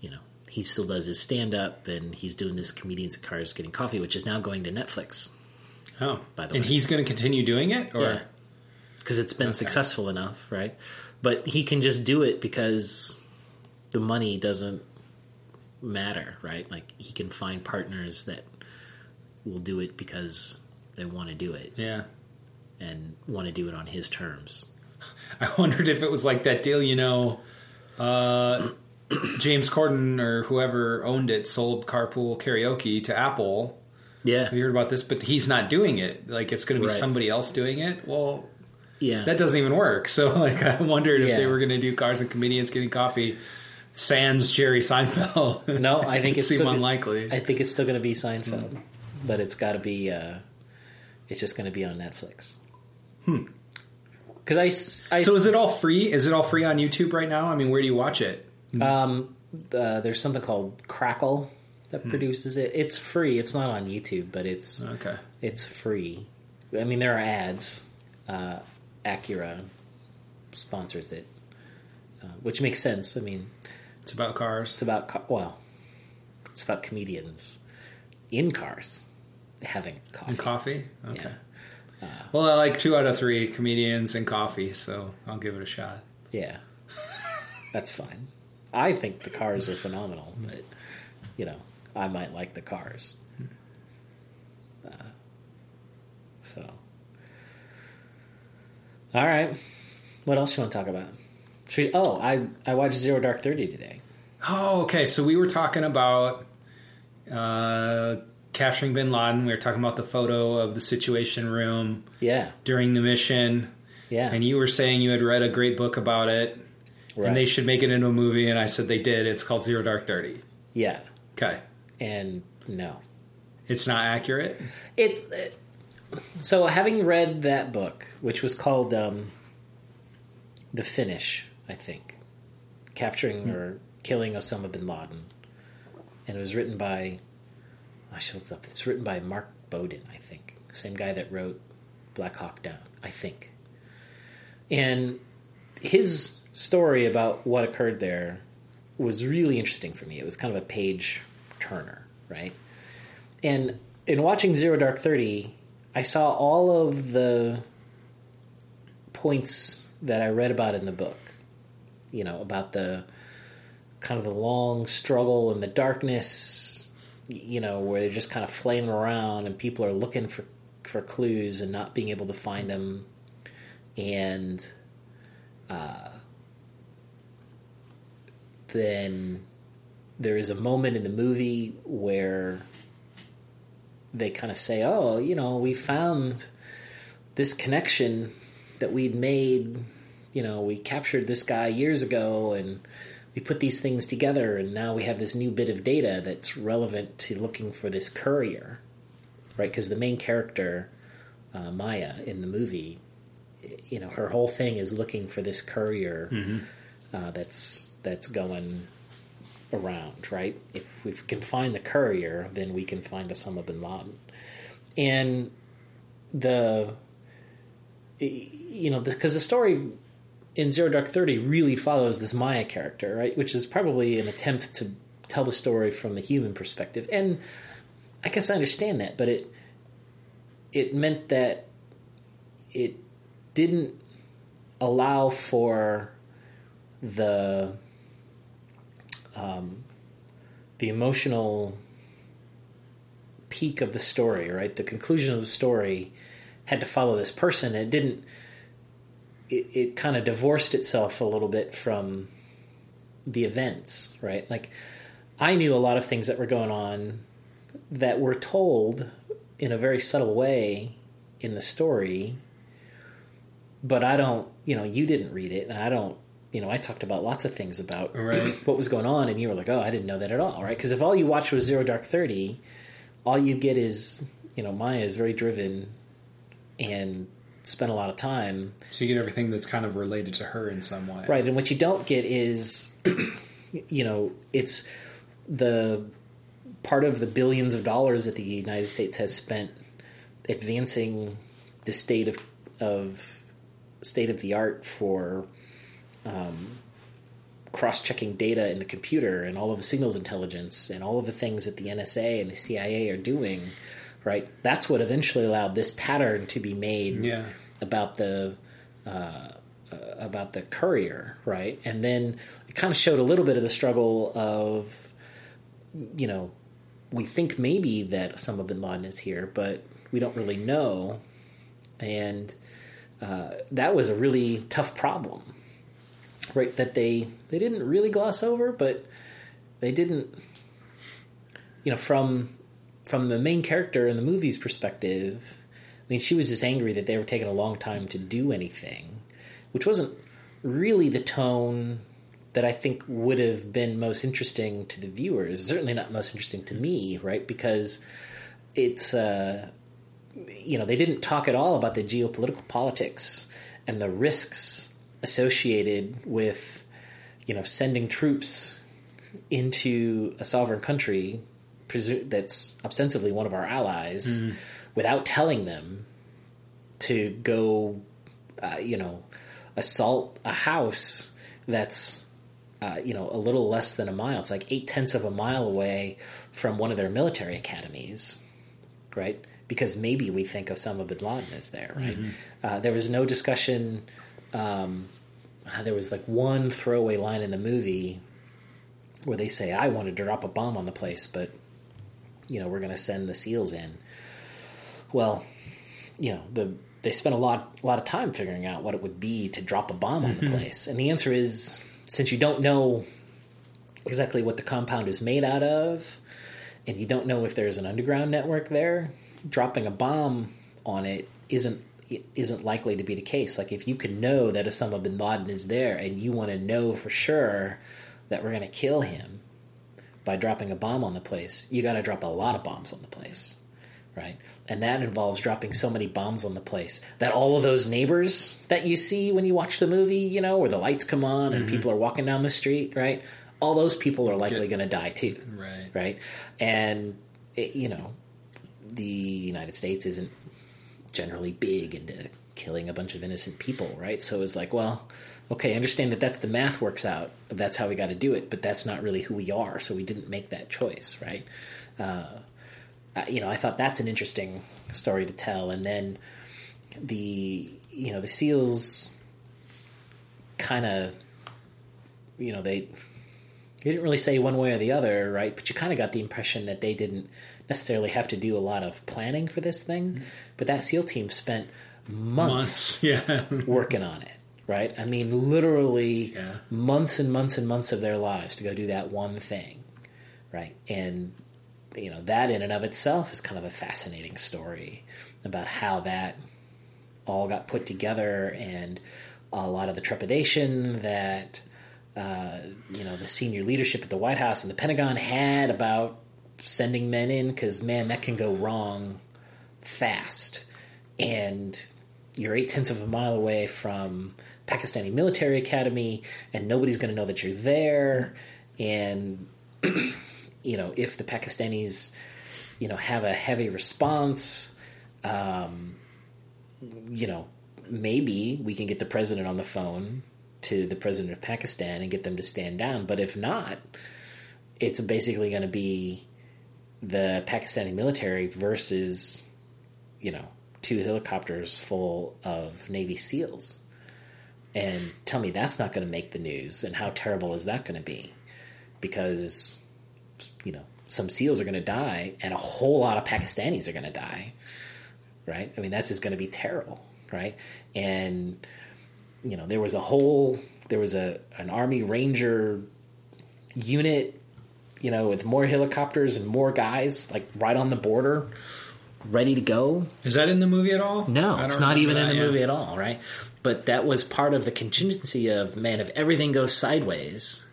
you know, he still does his stand up and he's doing this comedians in cars getting coffee, which is now going to Netflix oh, By the way. and he's going to continue doing it, or yeah. Because it's been Okay. successful enough, right? But he can just do it because the money doesn't matter, right? Like he can find partners that will do it because they want to do it Yeah. and want to do it on his terms. (laughs) I wondered if it was like that deal, you know, uh, James Corden or whoever owned it sold Carpool Karaoke to Apple. Yeah, Have you heard about this? But he's not doing it. Like it's going to be Right. somebody else doing it. Well, yeah. that doesn't even work. (laughs) So like I wondered if they were going to do Cars and Comedians Getting Coffee sans Jerry Seinfeld. No, I think (laughs) It it's still- unlikely. I think it's still going to be Seinfeld, but it's got to be. Uh, it's just going to be on Netflix. Hmm. Because I, I so is it all free? Is it all free on YouTube right now? I mean, where do you watch it? Um, uh, there's something called Crackle Hmm. that produces it. It's free. It's not on YouTube, but it's Okay. it's free. I mean, there are ads. Uh, Acura sponsors it, uh, which makes sense. I mean, It's about cars. it's about ca- well, it's about comedians in cars having coffee. And coffee? Okay. Yeah. well, I like two out of three comedians and coffee, so I'll give it a shot. Yeah, that's fine. I think the cars are phenomenal, but you know, I might like the cars. Uh, so, all right. What else you want to talk about? We, oh, I I watched Zero Dark Thirty today. Oh, okay. So we were talking about uh, capturing Bin Laden. We were talking about the photo of the Situation Room Yeah, during the mission, yeah, and you were saying you had read a great book about it, right. and they should make it into a movie. And I said they did. It's called Zero Dark Thirty. yeah, Okay, and no, it's not accurate. it's it, so having read that book, which was called um, "The Finish," I think, capturing or killing Osama bin Laden, and it was written by Ah, I should look it up. It's written by Mark Bowden, I think, same guy that wrote Black Hawk Down, I think, and his story about what occurred there was really interesting for me. It was kind of a page turner, right? And in watching Zero Dark Thirty, I saw all of the points that I read about in the book. You know, about the kind of the long struggle and the darkness, you know, where they're just kind of flailing around and people are looking for for clues and not being able to find them. And uh, then there is a moment in the movie where they kind of say, "Oh, you know, we found this connection that we'd made. You know, we captured this guy years ago, and we put these things together, and now we have this new bit of data that's relevant to looking for this courier, right? Because the main character, uh, Maya, in the movie, you know, her whole thing is looking for this courier uh, that's that's going around, right? If we can find the courier, then we can find Osama bin Laden. And the, you know, because the story in Zero Dark Thirty really follows this Maya character, right? Which is probably an attempt to tell the story from a human perspective, and I guess I understand that, but it it meant that it didn't allow for the um, the emotional peak of the story, right? The conclusion of the story had to follow this person. It didn't. It, it kind of divorced itself a little bit from the events, right? Like I knew a lot of things that were going on that were told in a very subtle way in the story, but I don't. You know, you didn't read it, and I don't you know, I talked about lots of things about Right. (clears throat) what was going on, and you were like, "Oh, I didn't know that at all," right? Because if all you watch was Zero Dark Thirty, all you get is, you know, Maya is very driven and spent a lot of time, So you get everything that's kind of related to her in some way. right? And what you don't get is, (clears throat) you know, it's the part of the billions of dollars that the United States has spent advancing the state of of state of the art for um, cross-checking data in the computer and all of the signals intelligence and all of the things that the NSA and the CIA are doing, right? That's what eventually allowed this pattern to be made Yeah. about the uh, uh, about the courier, right? And then it kind of showed a little bit of the struggle of, you know, we think maybe that Osama bin Laden is here, but we don't really know, and uh, that was a really tough problem, right? That they they didn't really gloss over, but they didn't, you know, from from the main character in the movie's perspective. I mean, she was just angry that they were taking a long time to do anything, which wasn't really the tone that I think would have been most interesting to the viewers. Certainly not most interesting to me, right? Because it's, uh, you know, they didn't talk at all about the geopolitical politics and the risks associated with, you know, sending troops into a sovereign country that's ostensibly one of our allies mm. without telling them to go, uh, you know, assault a house that's uh, you know, a little less than a mile. It's like eight tenths of a mile away from one of their military academies, right? Because maybe we think Osama bin Laden is there, right? Mm-hmm. Uh, there was no discussion. Um, uh, there was like one throwaway line in the movie where they say, "I wanted to drop a bomb on the place, but you know, we're going to send the SEALs in." Well, you know, the they spent a lot a lot of time figuring out what it would be to drop a bomb on the mm-hmm. place, and the answer is since you don't know exactly what the compound is made out of, and you don't know if there's an underground network there, dropping a bomb on it isn't isn't likely to be the case. Like if you can know that Osama bin Laden is there, and you want to know for sure that we're going to kill him by dropping a bomb on the place, you got to drop a lot of bombs on the place, right? and that involves dropping so many bombs on the place that all of those neighbors that you see when you watch the movie, you know, where the lights come on and mm-hmm. people are walking down the street, right? All those people are likely going to die too, right? Right, and it, you know, the United States isn't generally big into killing a bunch of innocent people, right? So it's like, well, okay, I understand that that's the math works out. That's how we got to do it, but that's not really who we are. So we didn't make that choice, right? Uh, uh, you know, I thought that's an interesting story to tell. And then the you know the seals kind of you know they they didn't really say one way or the other, right? But you kind of got the impression that they didn't necessarily have to do a lot of planning for this thing. Mm-hmm. But that SEAL team spent months, months (laughs) yeah. working on it, right? I mean, literally yeah. months and months and months of their lives to go do that one thing, right? And you know that in and of itself is kind of a fascinating story about how that all got put together and a lot of the trepidation that uh, you know the senior leadership at the White House and the Pentagon had about sending men in because man that can go wrong fast and you're eight tenths of a mile away from Pakistani military academy and nobody's going to know that you're there and (clears throat) you know, if the Pakistanis, you know, have a heavy response, um, you know, maybe we can get the president on the phone to the president of Pakistan and get them to stand down. But if not, it's basically going to be the Pakistani military versus, you know, two helicopters full of Navy SEALs. And tell me that's not going to make the news. And how terrible is that going to be? Because you know, some SEALs are going to die, and a whole lot of Pakistanis are going to die. Right? I mean, that's just going to be terrible, right? And you know, there was a whole, there was a an Army Ranger unit, you know, with more helicopters and more guys, like right on the border, ready to go. Is that in the movie at all? No, it's not even in the yeah. movie at all, right? But that was part of the contingency of man, if everything goes sideways,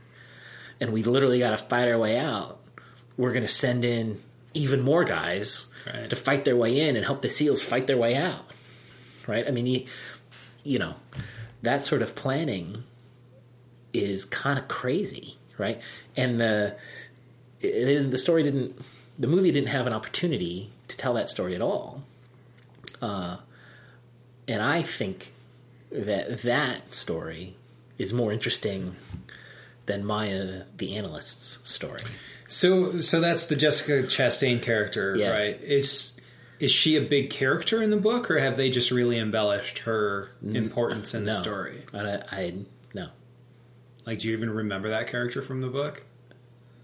and we literally got to fight our way out, we're going to send in even more guys right. to fight their way in and help the SEALs fight their way out. Right? I mean, you, you know, that sort of planning is kind of crazy, right? And the it, the story didn't, the movie didn't have an opportunity to tell that story at all. Uh, and I think that that story is more interesting than Maya the analyst's story. So, so that's the Jessica Chastain character, yeah. right? Is is she a big character in the book, or have they just really embellished her importance in no. the story? I, I no, Like, do you even remember that character from the book?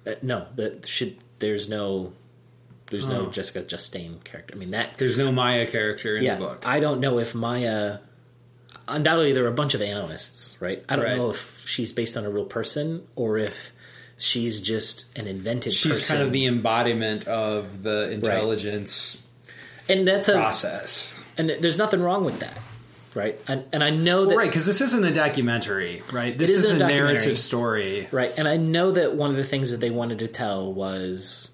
Uh, no, that should. There's no. There's no Oh. Jessica Chastain character. I mean that. There's no Maya character in yeah, the book. I don't know if Maya. Undoubtedly, there are a bunch of analysts, right? I don't Right. know if she's based on a real person or if she's just an invented. She's person. kind of the embodiment of the intelligence and that's a process. and th- there's nothing wrong with that, right? And, and I know that Right, because this isn't a documentary, right? This isn't a a narrative story. Right. And I know that one of the things that they wanted to tell was,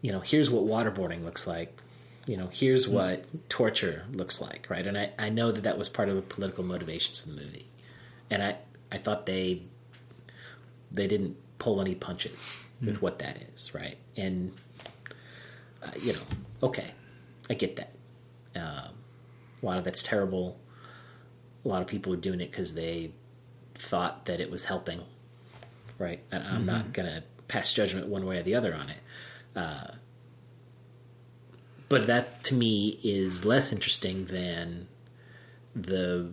you know, here's what waterboarding looks like. You know, here's what torture looks like, right? And I, I know that that was part of the political motivations of the movie. And I, I thought they they didn't pull any punches with what that is, right? And, uh, you know, okay, I get that. Um, a lot of that's terrible. A lot of people are doing it because they thought that it was helping right? And I'm not going to pass judgment one way or the other on it. Uh, but that to me is less interesting than the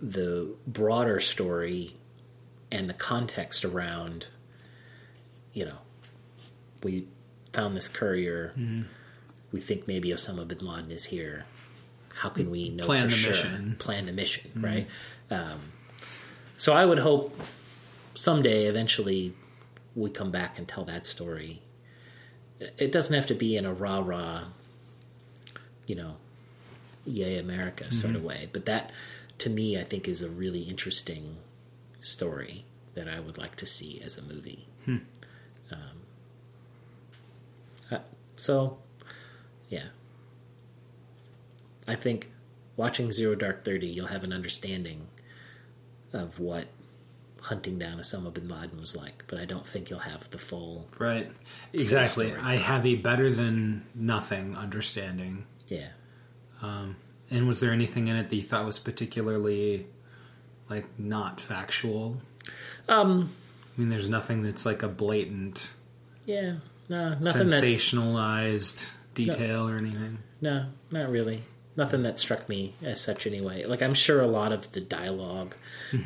the broader story and the context around. You know, we found this courier. We think maybe Osama bin Laden is here. How can we know Plan for the sure? mission. Plan the mission, right? Um, so I would hope someday, eventually, we come back and tell that story. It doesn't have to be in a rah rah, you know, yay America sort of way. But that, to me, I think is a really interesting story that I would like to see as a movie. Um, uh, so, yeah. I think watching Zero Dark Thirty, you'll have an understanding of what hunting down Osama bin Laden was like, but I don't think you'll have the full. Right. Exactly. story. I have a better than nothing understanding. Yeah. Um, And was there anything in it that you thought was particularly like not factual? Um. I mean, there's nothing that's like a blatant Yeah. No. Nothing that. sensationalized detail or anything. No. Not really. Nothing that struck me as such anyway. Like I'm sure a lot of the dialogue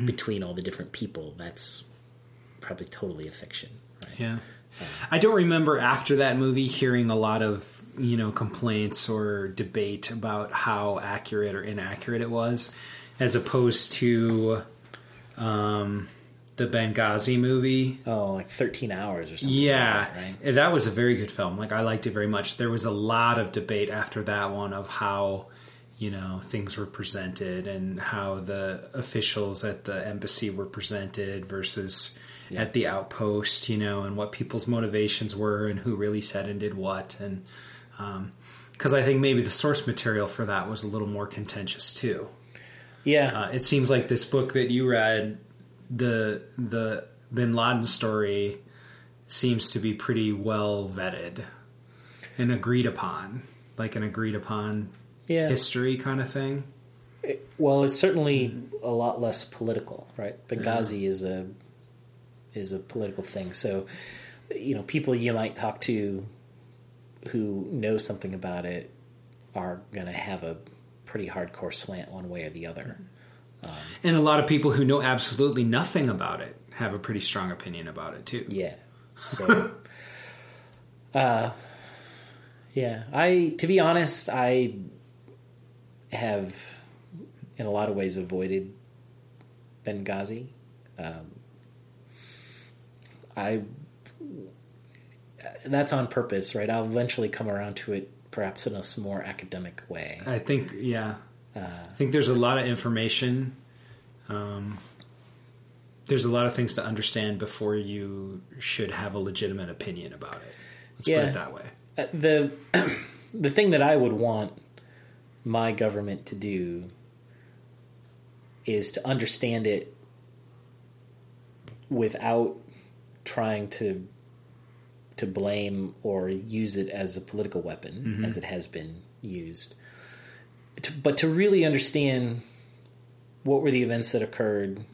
between all the different people that's probably totally a fiction. Right? Yeah. I don't remember after that movie hearing a lot of, you know, complaints or debate about how accurate or inaccurate it was, as opposed to um, the Benghazi movie. Oh, like 13 hours or something. Yeah, like that, right. that was a very good film. Like I liked it very much. There was a lot of debate after that one of how you know things were presented and how the officials at the embassy were presented versus at the outpost. You know, and what people's motivations were and who really said and did what and. Because I think maybe the source material for that was a little more contentious too. Yeah. Uh, it seems like this book that you read, the the Bin Laden story, seems to be pretty well vetted and agreed upon, like an agreed upon yeah. history kind of thing. Well, it's certainly a lot less political, right? Benghazi is a is a political thing. So, you know, people you might talk to who know something about it are going to have a pretty hardcore slant one way or the other. And a lot of people who know absolutely nothing about it have a pretty strong opinion about it too. Yeah. So, (laughs) uh, yeah. I, to be honest, I have, in a lot of ways, avoided Benghazi. Um, I, that's on purpose, right? I'll eventually come around to it, perhaps in a more academic way. I think, yeah, Uh, I think there's a lot of information. Um, there's a lot of things to understand before you should have a legitimate opinion about it. Let's put Yeah. it that way. Uh, the (clears throat) the thing that I would want my government to do is to understand it without trying to to blame or use it as a political weapon mm-hmm. as it has been used. To, but to really understand what were the events that occurred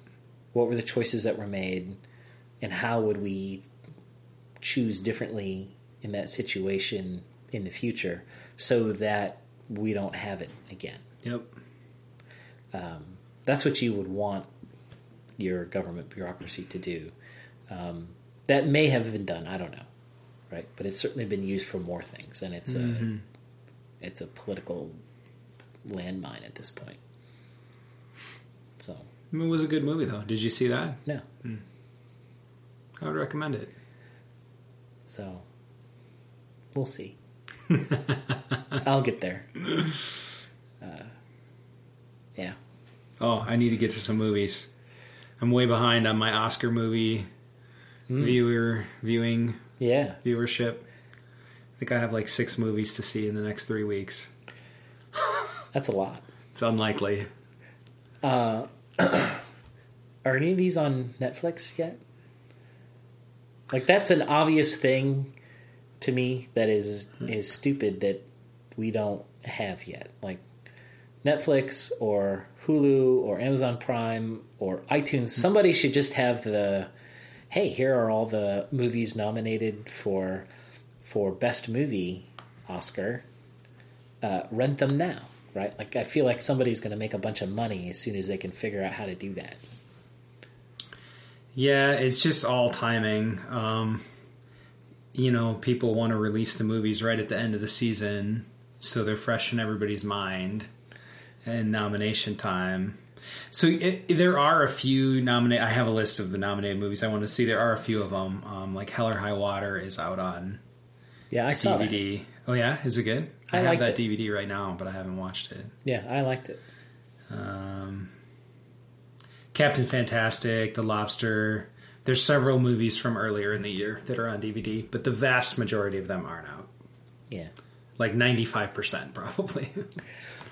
what were the choices that were made and how would we choose differently in that situation in the future so that we don't have it again. Yep. Um, that's what you would want your government bureaucracy to do. Um, that may have been done. I don't know, right? But it's certainly been used for more things, and it's a mm-hmm. it's a political landmine at this point. So It was a good movie, though. Did you see that? no, hmm. I would recommend it. so we'll see. (laughs) I'll get there. Uh, yeah. Oh, I need to get to some movies. I'm way behind on my Oscar movie viewer viewing Yeah. viewership. I think I have like six movies to see in the next three weeks. That's a lot. It's unlikely. Uh, (clears throat) are any of these on Netflix yet? Like that's an obvious thing to me that is is stupid that we don't have yet. Like Netflix or Hulu or Amazon Prime or iTunes. Somebody should just have the hey, here are all the movies nominated for for best movie Oscar. Uh, rent them now, right? Like I feel like somebody's going to make a bunch of money as soon as they can figure out how to do that. Yeah, it's just all timing. Um, you know, people want to release the movies right at the end of the season, so they're fresh in everybody's mind and nomination time. So it, there are a few nominate. I have a list of the nominated movies I want to see. There are a few of them. Um, like Hell or High Water is out on Yeah, I saw that. Oh yeah, is it good? I have that it. DVD right now, but I haven't watched it. Yeah, I liked it. Um, Captain Fantastic, The Lobster. There's several movies from earlier in the year that are on DVD, but the vast majority of them aren't out. Yeah. Like 95% probably. (laughs)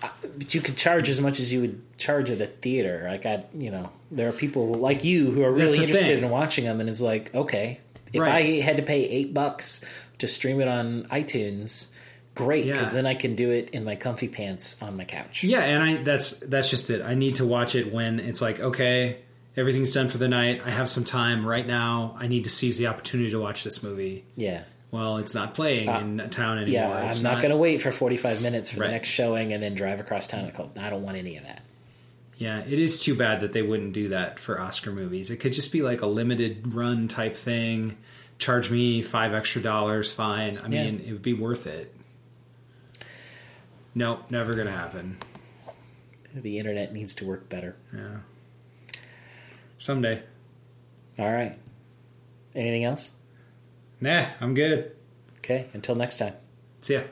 Uh, but you could charge as much as you would charge at a theater. Like I, you know, there are people like you who are really interested thing. in watching them, and it's like, okay, if Right. I had to pay eight bucks to stream it on iTunes, great, because Yeah. then I can do it in my comfy pants on my couch. yeah, and I that's that's just it. I need to watch it when it's like, okay, everything's done for the night. I have some time right now. I need to seize the opportunity to watch this movie. Yeah. Well, it's not playing in town anymore. Uh, Yeah, It's I'm not, going to wait for 45 minutes for Right. the next showing and then drive across town. and I don't want any of that. Yeah, it is too bad that they wouldn't do that for Oscar movies. It could just be like a limited run type thing. Charge me five extra dollars, fine. I Yeah. mean, it would be worth it. Nope, never gonna happen. The internet needs to work better. Yeah. Someday. All right. Anything else? Nah, I'm good. Okay, until next time. See ya.